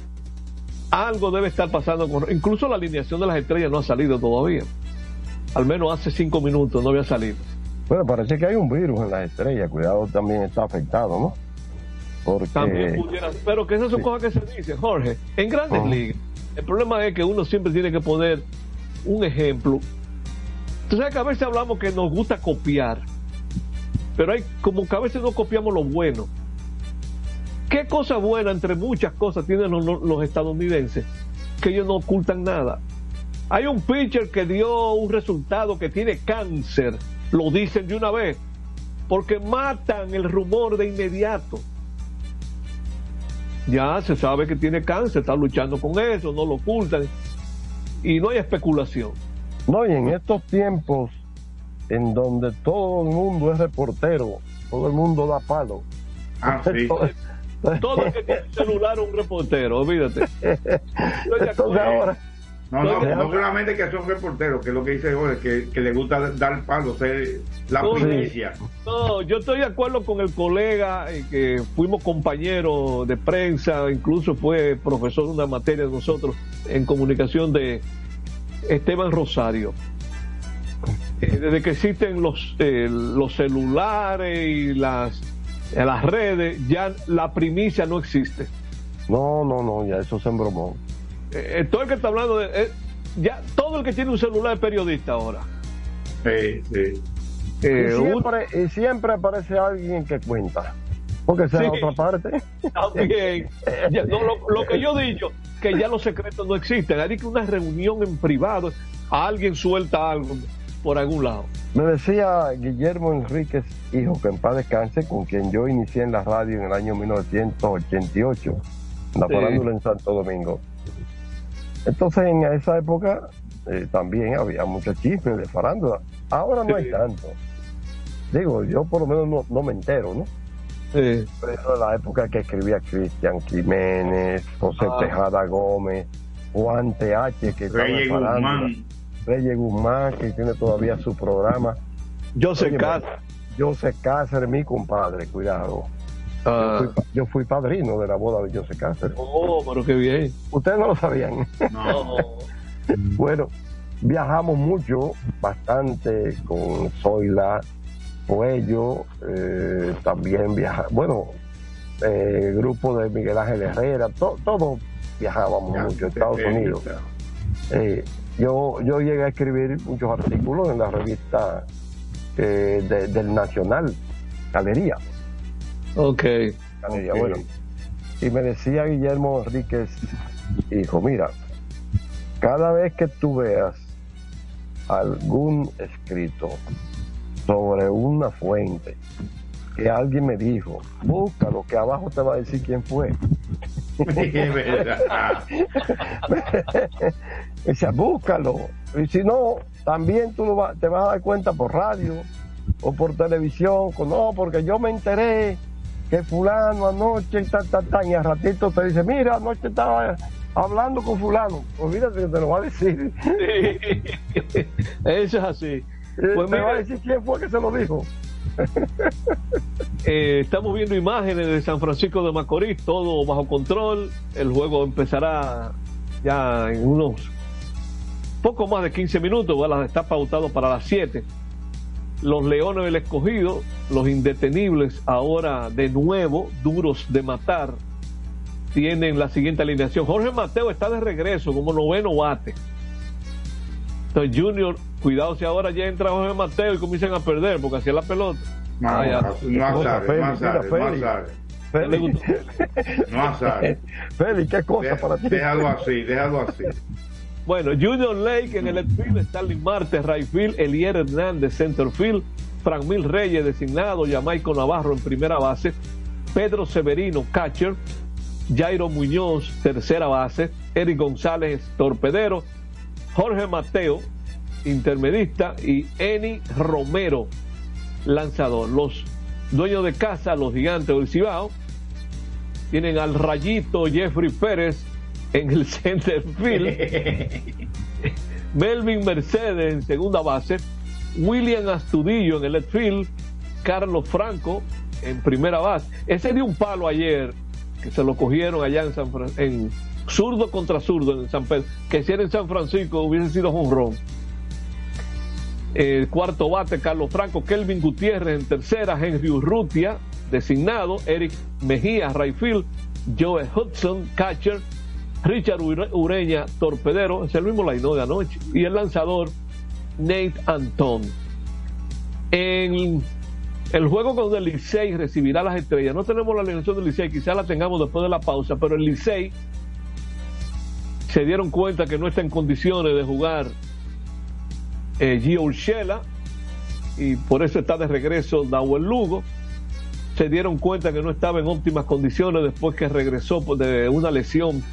Algo debe estar pasando con. Incluso la alineación de las estrellas no ha salido todavía. Al menos hace cinco minutos no había salido. Bueno, parece que hay un virus en las estrellas. Cuidado, también está afectado, ¿no? Porque. También pudiera, pero que esas son cosas que se dicen, Jorge. En grandes ligas, el problema es que uno siempre tiene que poner un ejemplo. Tú sabes que a veces hablamos que nos gusta copiar, pero hay como que a veces no copiamos lo bueno. ¿Qué cosa buena entre muchas cosas tienen los, estadounidenses? Que ellos no ocultan nada. Hay un pitcher que dio un resultado que tiene cáncer, lo dicen de una vez, porque matan el rumor de inmediato. Ya se sabe que tiene cáncer, está luchando con eso, no lo ocultan y no hay especulación. No, y en estos tiempos en donde todo el mundo es reportero, todo el mundo da palo. Ah, sí. Todo el que tiene un celular es un reportero, olvídate. Entonces ahora. No, no, Entonces, no solamente que son reporteros, que es lo que dice Jorge, que, que le gusta dar palo, ser la No, primicia. No, yo estoy de acuerdo con el colega eh, que fuimos compañeros de prensa, incluso fue profesor de una materia de nosotros en comunicación de Esteban Rosario. Eh, desde que existen los, eh, los celulares y las, las redes, ya la primicia no existe. No, no, no, ya eso se embromó. Eh, todo el que está hablando de. eh, ya todo el que tiene un celular es periodista ahora. Sí, sí. Eh, y, siempre, y siempre aparece alguien que cuenta. Porque sea Sí. otra parte. También. Ya, no, lo, lo que yo he dicho, que ya los secretos no existen. Hay que una reunión en privado, alguien suelta algo por algún lado. Me decía Guillermo Enríquez, hijo, que en paz descanse, con quien yo inicié en la radio en el año 1988, la Sí. farándula en Santo Domingo. Entonces, en esa época eh, también había muchos chismes de farándula. Ahora no hay tanto. Digo, yo por lo menos no, no me entero, ¿no? Sí. Pero en la época que escribía Cristian Jiménez, José Ah. Tejada Gómez, Juan TH, que Reyes Guzmán. Reyes Guzmán, que tiene todavía su programa. José Cáceres. José Cáceres, mi compadre, cuidado. Ah. Yo, fui, yo fui padrino de la boda de José Cáceres. Oh, pero qué bien. Ustedes no lo sabían. No. bueno, viajamos mucho, bastante con Zoila, Puello, eh, también viaja, bueno, eh, grupo de Miguel Ángel Herrera, to- todos viajábamos Ya, mucho a Estados. Unidos. Eh, yo, yo llegué a escribir muchos artículos en la revista eh, de- del Nacional, Galería. Ok. Galería, Ok. bueno. Y me decía Guillermo Enríquez, hijo, mira, cada vez que tú veas algún escrito sobre una fuente que alguien me dijo, búscalo, que abajo te va a decir quién fue. Es verdad. Dice, búscalo. Y si no, también tú lo va- te vas a dar cuenta por radio o por televisión. No, porque yo me enteré que fulano anoche, ta, ta, ta, y al ratito te dice, mira, anoche estaba hablando con fulano. Olvídate que te lo va a decir. Eso es así. Eh, Pues te va a decir quién fue que se lo dijo. Eh, estamos viendo imágenes de San Francisco de Macorís, todo bajo control. El juego empezará ya en unos poco más de 15 minutos, ¿verdad? está pautado para las 7. Los Leones del Escogido, los indetenibles, ahora de nuevo, duros de matar, tienen la siguiente alineación. Jorge Mateo está de regreso como noveno bate. Entonces, Junior, cuidado si ahora ya entra Jorge Mateo y comienzan a perder, porque hacía la pelota. No, Ah, no sabe, no. Félix, qué cosa para ti. Déjalo así, déjalo así. Bueno, Junior Lake en el left field, Stanley Marte, right field, Elier Hernández, center field, Frank Mil Reyes designado, Jamaico Navarro en primera base, Pedro Severino, catcher, Jairo Muñoz, tercera base, Eric González, torpedero, Jorge Mateo, intermedista, y Eni Romero, lanzador. Los dueños de casa, los gigantes del Cibao, tienen al rayito Jeffrey Pérez en el center field, Melvin Mercedes en segunda base, William Astudillo en el left field, Carlos Franco en primera base. Ese dio un palo ayer que se lo cogieron allá en San Fran- en zurdo contra zurdo en San Pedro, que si era en San Francisco hubiese sido un ron. El cuarto bate, Carlos Franco, Kelvin Gutiérrez en tercera, Henry Urrutia, designado, Eric Mejía, right field, Joe Hudson, catcher, Richard Ure- Ureña, torpedero, es el mismo line de anoche, y el lanzador, Nate Anton. En el juego con el Licey recibirá las estrellas. No tenemos la alineación del Licey, quizá la tengamos después de la pausa, pero el Licey se dieron cuenta que no está en condiciones de jugar eh, Gio Urshela y por eso está de regreso Dawel Lugo. Se dieron cuenta que no estaba en óptimas condiciones después que regresó de una lesión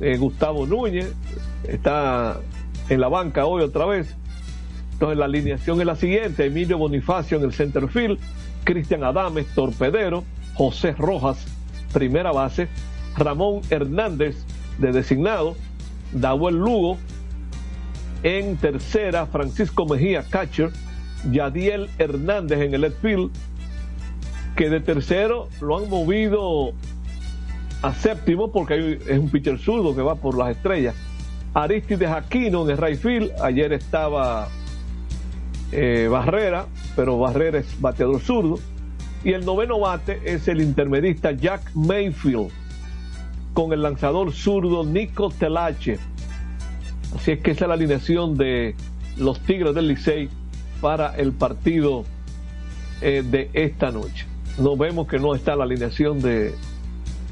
eh, Gustavo Núñez. Está en la banca hoy otra vez. Entonces la alineación es la siguiente: Emilio Bonifacio en el center field, Cristian Adames, torpedero, José Rojas, primera base, Ramón Hernández de designado, Dawel Lugo en tercera, Francisco Mejía, catcher, Yadiel Hernández en el left field, que de tercero lo han movido a séptimo porque es un pitcher zurdo que va por las estrellas. Aristides Aquino en el right field, ayer estaba eh, Barrera, pero Barrera es bateador zurdo. Y el noveno bate es el intermedista Jack Mayfield, con el lanzador zurdo Nico Telache. Así es que esa es la alineación de los Tigres del Licey para el partido eh, de esta noche. No vemos que no está la alineación de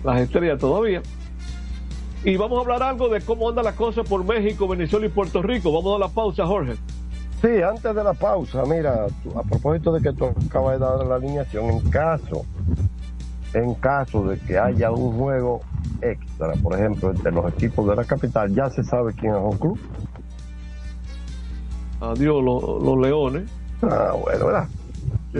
las estrellas todavía. Y vamos a hablar algo de cómo anda la cosa por México, Venezuela y Puerto Rico. Vamos a dar la pausa, Jorge. Sí, antes de la pausa, mira, a propósito de que tú acabas de dar la alineación, en caso, en caso de que haya un juego extra, por ejemplo, entre los equipos de la capital, ya se sabe quién es un club. Adiós, lo- los Leones. Ah, bueno, ¿verdad?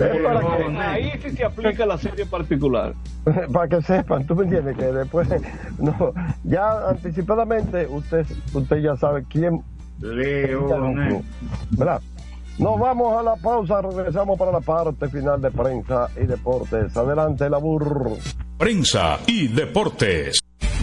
Es para que- Ahí sí se aplica la serie particular. para que sepan, tú me entiendes que después, no, ya anticipadamente usted, usted ya sabe quién Leones. ¿verdad? Nos vamos a la pausa, regresamos para la parte final de prensa y deportes. Adelante, la burro. Prensa y deportes.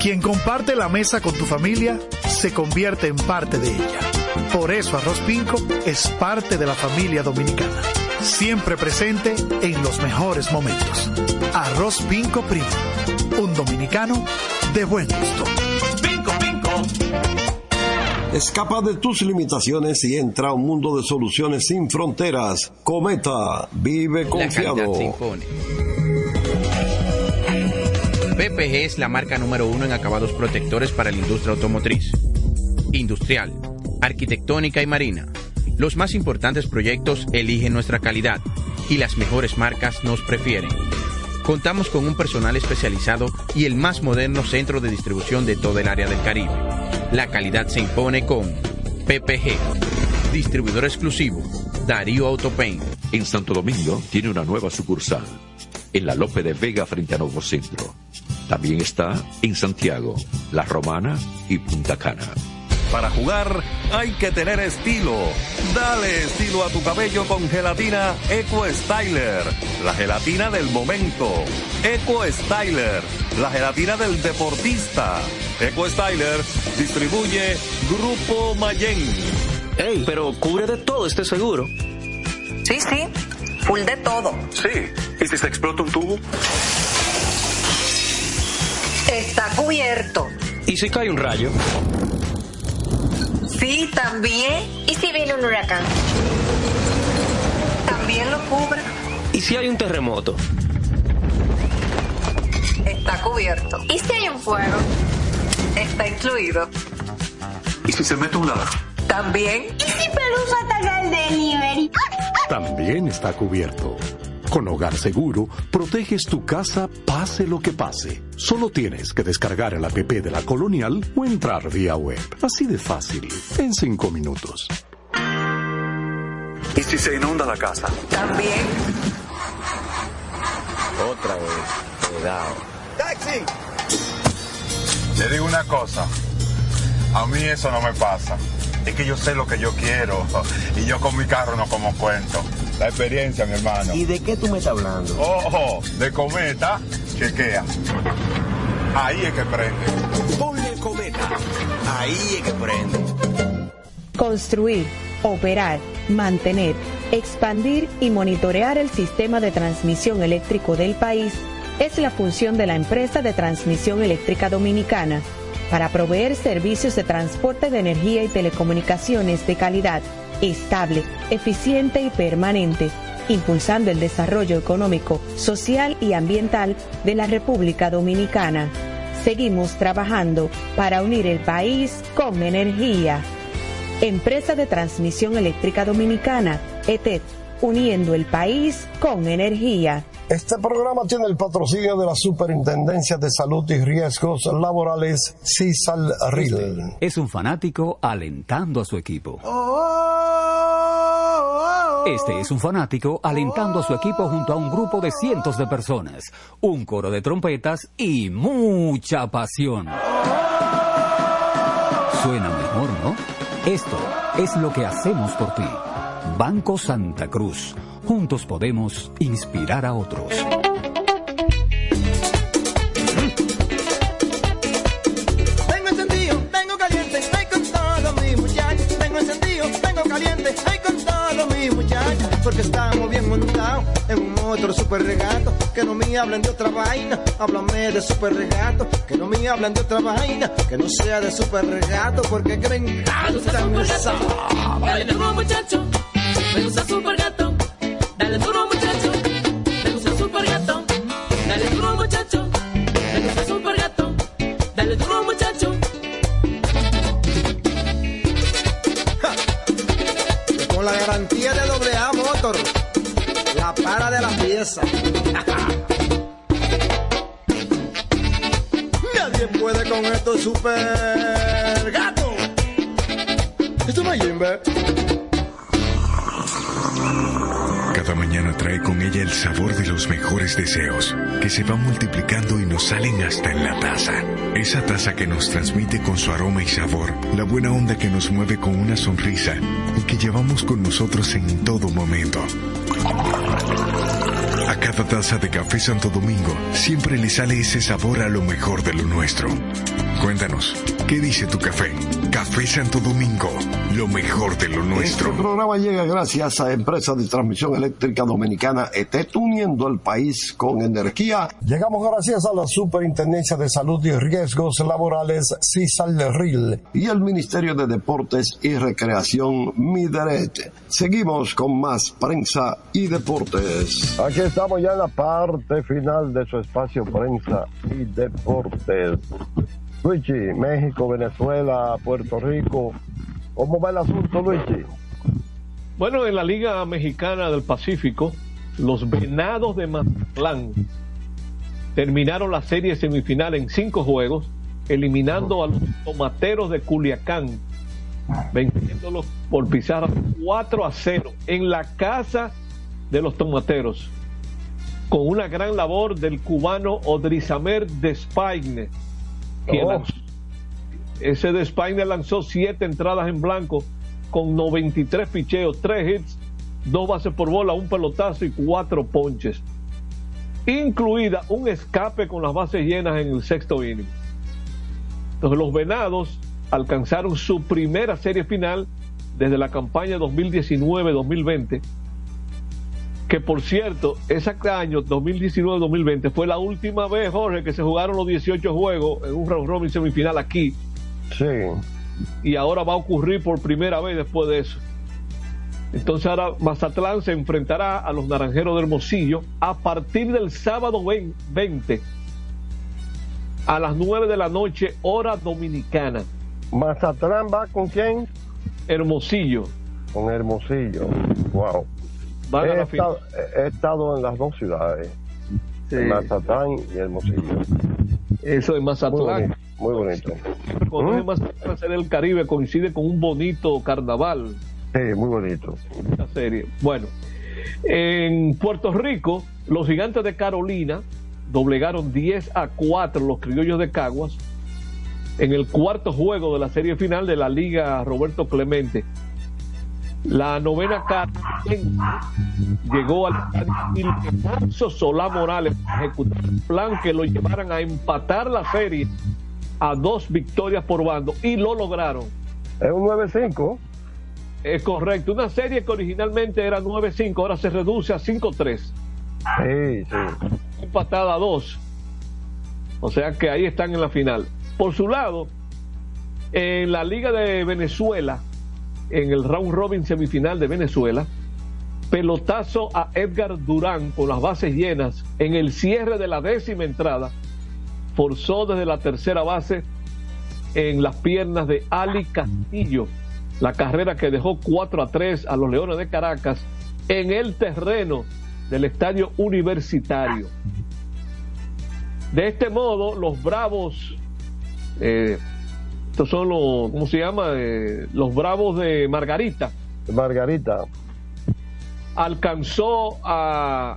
Quien comparte la mesa con tu familia se convierte en parte de ella. Por eso Arroz Pinco es parte de la familia dominicana. Siempre presente en los mejores momentos. Arroz Pinco Primo. Un dominicano de buen gusto. Pico, pico. Escapa de tus limitaciones y entra a un mundo de soluciones sin fronteras. Cometa, vive confiado. PPG es la marca número uno en acabados protectores para la industria automotriz, industrial, arquitectónica y marina. Los más importantes proyectos eligen nuestra calidad y las mejores marcas nos prefieren. Contamos con un personal especializado y el más moderno centro de distribución de todo el área del Caribe. La calidad se impone con PPG, distribuidor exclusivo, Darío Autopain. En Santo Domingo tiene una nueva sucursal, en la Lope de Vega frente a Nuevo Centro. También está en Santiago, La Romana y Punta Cana. Para jugar hay que tener estilo. Dale estilo a tu cabello con gelatina Eco Styler, la gelatina del momento. Eco Styler, la gelatina del deportista. Eco Styler distribuye Grupo Mayen. Ey, pero cubre de todo este seguro. Sí, sí, full de todo. Sí. ¿Y si se explota un tubo? Cubierto. ¿Y si cae un rayo? Sí, también. ¿Y si viene un huracán? También lo cubre. ¿Y si hay un terremoto? Está cubierto. ¿Y si hay un fuego? Está incluido. ¿Y si se mete un ladrón? También. ¿Y si Pelusa ataca el delivery? También está cubierto. Con Hogar Seguro, proteges tu casa pase lo que pase. Solo tienes que descargar el app de la Colonial o entrar vía web. Así de fácil, en cinco minutos. ¿Y si se inunda la casa? También. Otra vez. Cuidado. ¡Taxi! Le digo una cosa. A mí eso no me pasa. Es que yo sé lo que yo quiero. Y yo con mi carro no como cuento. La experiencia, mi hermano. ¿Y de qué tú me estás hablando? Ojo, de cometa, chequea. Ahí es que prende. Ponle cometa. Ahí es que prende. Construir, operar, mantener, expandir y monitorear el sistema de transmisión eléctrico del país es la función de la empresa de transmisión eléctrica dominicana para proveer servicios de transporte de energía y telecomunicaciones de calidad, estable, eficiente y permanente, impulsando el desarrollo económico, social y ambiental de la República Dominicana. Seguimos trabajando para unir el país con energía. Empresa de Transmisión Eléctrica Dominicana, ETED, uniendo el país con energía. Este programa tiene el patrocinio de la Superintendencia de Salud y Riesgos Laborales, CISAL RIL. Es un fanático alentando a su equipo. Este es un fanático alentando a su equipo junto a un grupo de cientos de personas, un coro de trompetas y mucha pasión. Suena mejor, ¿no? Esto es lo que hacemos por ti. Banco Santa Cruz. Juntos podemos inspirar a otros. Tengo encendido, tengo caliente, ay con todo mi muchachos. Tengo encendido, tengo caliente, ay con todo mi muchachos. Porque estamos bien montados en un otro super regato. Que no me hablen de otra vaina, háblame de super regato. Que no me hablen de otra vaina, que no sea de super regato. Porque que me encanta duro muchacho, me gusta super gato. Nadie puede con esto super gato. Esto no es. Cada mañana trae con ella el sabor de los mejores deseos, que se van multiplicando y nos salen hasta en la taza. Esa taza que nos transmite con su aroma y sabor, la buena onda que nos mueve con una sonrisa y que llevamos con nosotros en todo momento. Cada taza de café Santo Domingo siempre le sale ese sabor a lo mejor de lo nuestro. Cuéntanos, ¿qué dice tu café? Café Santo Domingo, lo mejor de lo nuestro. Este programa llega gracias a Empresa de Transmisión Eléctrica Dominicana ETET, uniendo el país con energía. Llegamos gracias a la Superintendencia de Salud y Riesgos Laborales, CISAL-RIL, y el Ministerio de Deportes y Recreación, MIDERET. Seguimos con más prensa y deportes. Aquí estamos ya en la parte final de su espacio prensa y deportes. Luigi, México, Venezuela, Puerto Rico. ¿Cómo va el asunto, Luigi? Bueno, en la Liga Mexicana del Pacífico, los Venados de Mazatlán terminaron la serie semifinal en cinco juegos, eliminando a los Tomateros de Culiacán, venciéndolos por pizarra 4 a 0 en la casa de los Tomateros, con una gran labor del cubano Odrizamer Despagne, Oh. lanzó- ese Despagne lanzó siete entradas en blanco con 93 picheos, 3 hits, dos bases por bola, un pelotazo y cuatro ponches, incluida un escape con las bases llenas en el sexto inning. Entonces los Venados alcanzaron su primera serie final desde la campaña 2019-2020, que por cierto, ese año 2019-2020 fue la última vez, Jorge, que se jugaron los 18 juegos en un round robin semifinal aquí. Sí. Y ahora va a ocurrir por primera vez después de eso. Entonces ahora Mazatlán se enfrentará a los Naranjeros del Hermosillo a partir del sábado 20 a las 9 de la noche, hora dominicana. Mazatlán va con quién? Hermosillo. Con Hermosillo. Wow. Van a he, la estado, he estado en las dos ciudades, en Mazatlán y Hermosillo. Eso es Mazatlán. Muy bonito. Conoce Mazatlán, ser el Caribe, coincide con un bonito carnaval. Sí, muy bonito. esta serie. Bueno, en Puerto Rico, los gigantes de Carolina doblegaron 10 a 4 los criollos de Caguas en el cuarto juego de la serie final de la Liga Roberto Clemente. La novena carta llegó al estadio Ildefonso Solá Morales para ejecutar un plan que lo llevaran a empatar la serie a dos victorias por bando y lo lograron. Es un 9-5. Es correcto. Una serie que originalmente era 9-5, ahora se reduce a 5-3. Sí, sí. Empatada a 2. O sea que ahí están en la final. Por su lado, en la Liga de Venezuela, en el round robin semifinal de Venezuela, pelotazo a Edgar Durán con las bases llenas en el cierre de la décima entrada, forzó desde la tercera base en las piernas de Ali Castillo, la carrera que dejó 4 a 3 a los Leones de Caracas en el terreno del estadio universitario. De este modo, los Bravos, eh, estos son los, ¿cómo se llama? Eh, los Bravos de Margarita. Margarita. Alcanzó a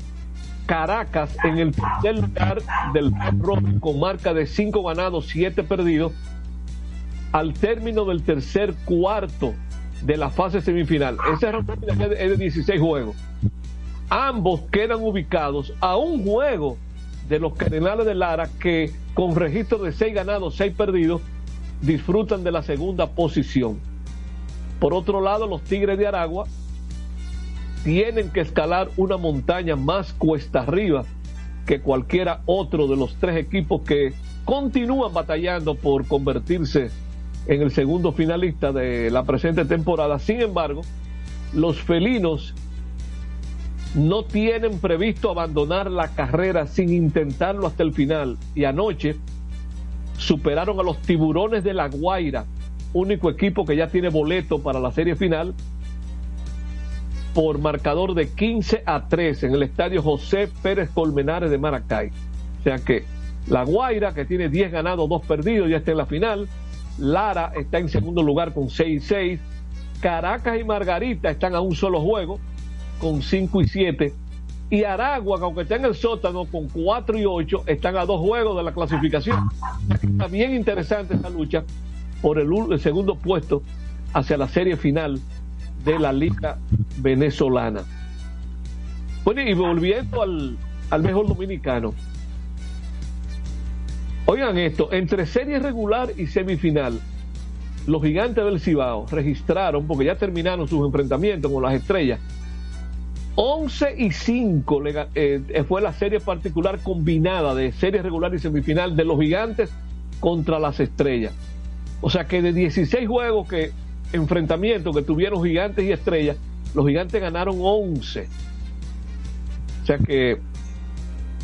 Caracas en el tercer lugar del robin con marca de 5 ganados, 7 perdidos, al término del tercer cuarto de la fase semifinal. Ese es de 16 juegos. Ambos quedan ubicados a un juego de los Cardenales de Lara que con registro de 6 ganados, 6 perdidos, disfrutan de la segunda posición. Por otro lado, los Tigres de Aragua tienen que escalar una montaña más cuesta arriba que cualquiera otro de los tres equipos que continúan batallando por convertirse en el segundo finalista de la presente temporada. Sin embargo, los felinos no tienen previsto abandonar la carrera sin intentarlo hasta el final y anoche superaron a los tiburones de La Guaira, único equipo que ya tiene boleto para la serie final por marcador de 15 a 3 en el estadio José Pérez Colmenares de Maracay. O sea que La Guaira, que tiene 10 ganados, 2 perdidos, ya está en la final. Lara está en segundo lugar con 6 y 6. Caracas y Margarita están a un solo juego con 5 y 7. Y Aragua, que aunque está en el sótano con 4 y 8, están a dos juegos de la clasificación. Está bien interesante esta lucha por el, segundo puesto hacia la serie final de la Liga Venezolana. Bueno, y volviendo al mejor dominicano. Oigan esto, entre serie regular y semifinal, los gigantes del Cibao registraron, porque ya terminaron sus enfrentamientos con las estrellas, 11 y 5 le ga- eh, fue la serie particular combinada de serie regular y semifinal de los gigantes contra las estrellas. O sea que de 16 juegos que enfrentamientos que tuvieron gigantes y estrellas, los gigantes ganaron 11. O sea que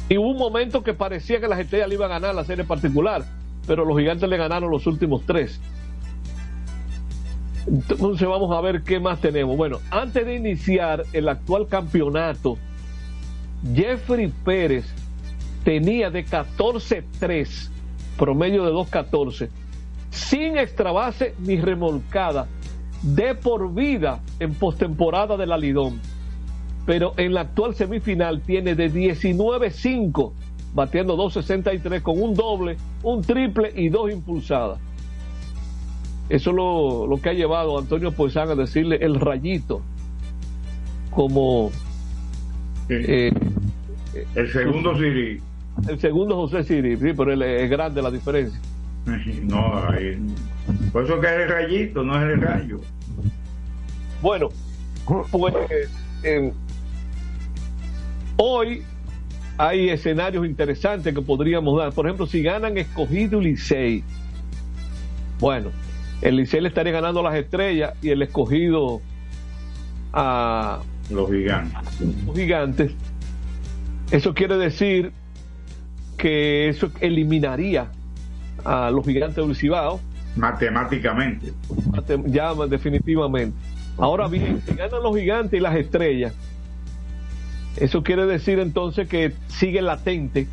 y hubo un momento que parecía que las estrellas le iban a ganar la serie particular, pero los gigantes le ganaron los últimos tres. Entonces vamos a ver qué más tenemos. Bueno, antes de iniciar el actual campeonato Jeffrey Pérez tenía de 14-3, promedio de 2-14, sin extra base ni remolcada, de por vida en postemporada de la Lidón. Pero en la actual semifinal tiene de 19-5, bateando 2.63 con un doble, un triple y dos impulsadas. Eso es lo, lo que ha llevado a Antonio Poizán a decirle el rayito como eh, El segundo Siri. el segundo José Siri, sí, pero él es grande la diferencia. No, ahí- por eso que es el rayito, no es el rayo. Bueno, pues eh, hoy hay escenarios interesantes que podríamos dar. Por ejemplo, si ganan escogido y Licey, bueno, el Licey le estaría ganando las estrellas y el escogido a Los gigantes. los gigantes. Eso quiere decir que eso eliminaría a los gigantes del Cibao Matemáticamente. ya definitivamente. Ahora bien, si ganan los gigantes y las estrellas, eso quiere decir entonces que sigue latente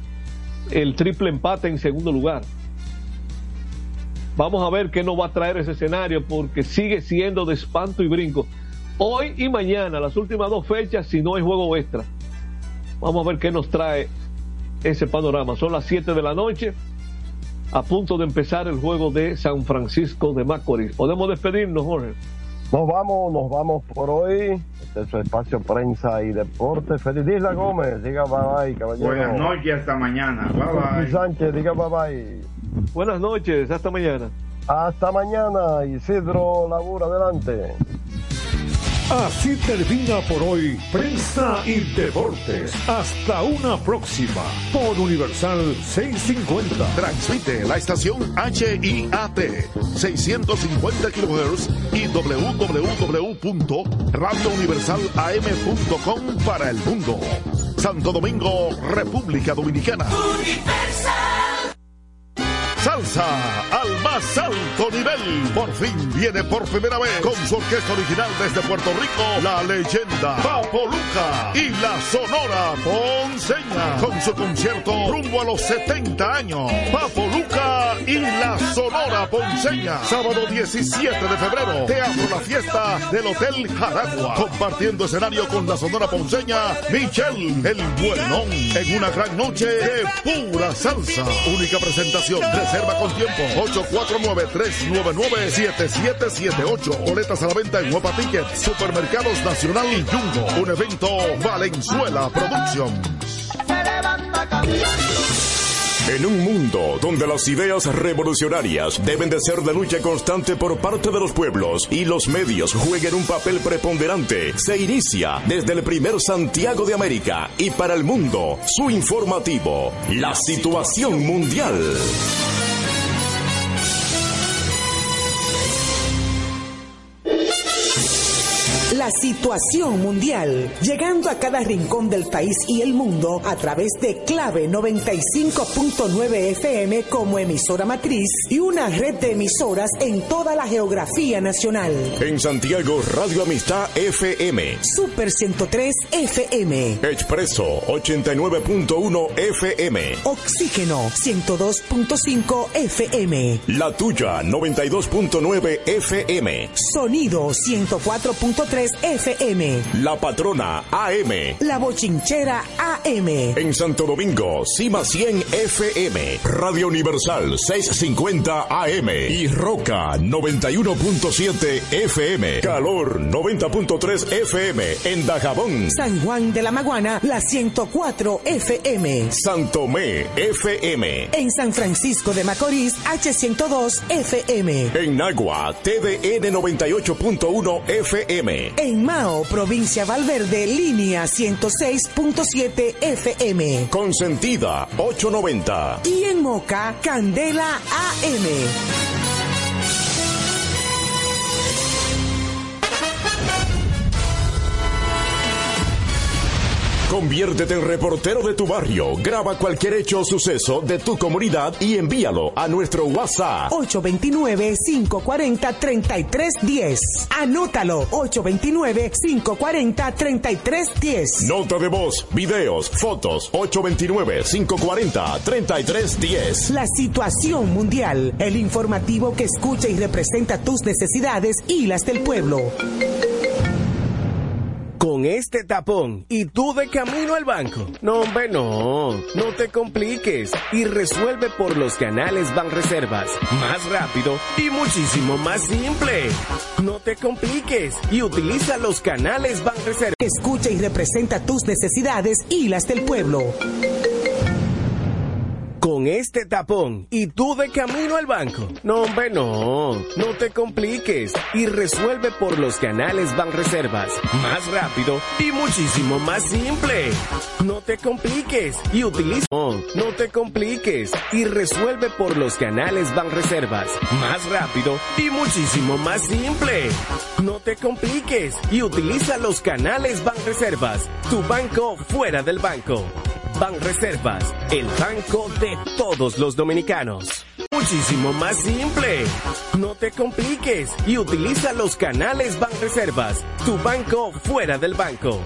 el triple empate en segundo lugar. Vamos a ver qué nos va a traer ese escenario porque sigue siendo de espanto y brinco. Hoy y mañana, las últimas dos fechas, si no hay juego extra. Vamos a ver qué nos trae ese panorama. Son las 7 de la noche, a punto de empezar el juego de San Francisco de Macorís. Podemos despedirnos, Jorge. Nos vamos, nos vamos por hoy. Este es su espacio prensa y deporte. Feliz Isla Gómez, diga bye bye, caballero. Buenas noches, hasta mañana. Bye bye. Sánchez, diga bye bye. Buenas noches, hasta mañana. Hasta mañana, Isidro Labur, adelante. Así termina por hoy Prensa y Deportes. Hasta una próxima por Universal 650. Transmite la estación HIAT 650 kHz y www.radiouniversalam.com para el mundo. Santo Domingo, República Dominicana. Salsa al más alto nivel. Por fin viene por primera vez con su orquesta original desde Puerto Rico, la leyenda Papo Luca y la Sonora Ponceña con su concierto rumbo a los 70 años. Papo Luca y la Sonora Ponceña. Sábado 17 de febrero, Teatro La Fiesta del Hotel Jaragua. Compartiendo escenario con la Sonora Ponceña, Michelle el Buenón. En una gran noche de pura salsa. Única presentación. Reserva con tiempo. 849-399-7778. Boletas a la venta en Huepa Ticket, Supermercados Nacional y Jumbo. Un evento Valenzuela Productions. En un mundo donde las ideas revolucionarias deben de ser de lucha constante por parte de los pueblos y los medios jueguen un papel preponderante, se inicia desde el primer Santiago de América y para el mundo su informativo, la situación mundial. La situación mundial, llegando a cada rincón del país y el mundo a través de Clave 95.9 FM como emisora matriz y una red de emisoras en toda la geografía nacional. En Santiago, Radio Amistad FM. Super 103 FM. Expreso 89.1 FM. Oxígeno 102.5 FM. La tuya 92.9 FM. Sonido 104.3 FM. La patrona AM. La bochinchera AM. En Santo Domingo, Cima 100 FM, Radio Universal 650 AM y Roca 91.7 FM, Calor 90.3 FM en Dajabón, San Juan de la Maguana, la 104 FM. Santomé FM, En San Francisco de Macorís, H102 FM. en Nagua, TVN 98.1 FM, En Mao, provincia Valverde, línea 106.7 FM. Consentida 890. Y en Moca, Candela AM. Conviértete en reportero de tu barrio. Graba cualquier hecho o suceso de tu comunidad y envíalo a nuestro WhatsApp. 829-540-3310. Anótalo. 829-540-3310. Nota de voz, videos, fotos. 829-540-3310. La situación mundial. El informativo que escucha y representa tus necesidades y las del pueblo. Con este tapón y tú de camino al banco. No, hombre, no. No te compliques y resuelve por los canales Banreservas. Más rápido y muchísimo más simple. No te compliques y utiliza los canales Banreservas. Escucha y representa tus necesidades y las del pueblo. Con este tapón y tú de camino al banco. No, hombre, no. No te compliques y resuelve por los canales Banreservas. Más rápido y muchísimo más simple. No te compliques y utiliza. No, te compliques y resuelve por los canales Banreservas. Más rápido y muchísimo más simple. No te compliques y utiliza los canales Banreservas. Tu banco fuera del banco. Banreservas, el banco de todos los dominicanos. Muchísimo más simple. No te compliques y utiliza los canales Banreservas, tu banco fuera del banco.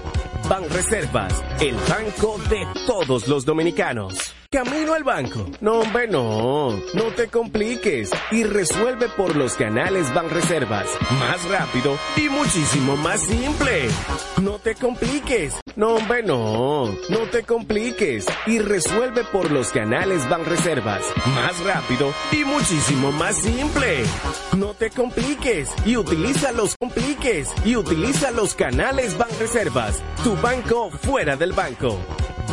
Banreservas, el banco de todos los dominicanos. Camino al banco. No, hombre, no. No te compliques y resuelve por los canales Banreservas. Más rápido y muchísimo más simple. No te compliques. No, hombre, no. No te compliques y resuelve por los canales Banreservas. Más rápido y muchísimo más simple. No te compliques y utiliza los compliques y utiliza los canales Banreservas. Tu banco fuera del banco.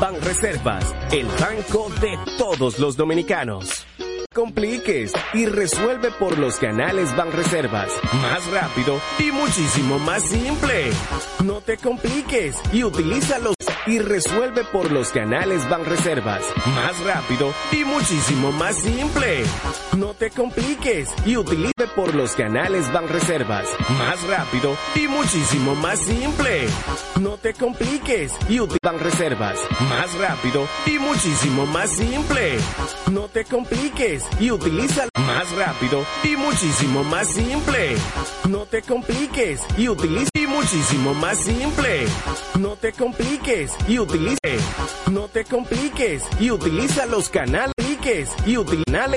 Banreservas, el banco de todos los dominicanos. Compliques y resuelve por los canales Banreservas. Más rápido y muchísimo más simple. No te compliques y utiliza los y resuelve por los canales Banreservas. Más rápido y muchísimo más simple. No te compliques y utilice por los canales Banreservas. Más rápido y muchísimo más simple. No te compliques y utilice Banreservas. Más rápido y muchísimo más simple. No te compliques y utiliza más rápido y muchísimo más simple. No te compliques y utiliza muchísimo más simple. No te compliques y utilice. No te compliques y utiliza los canales y utiliza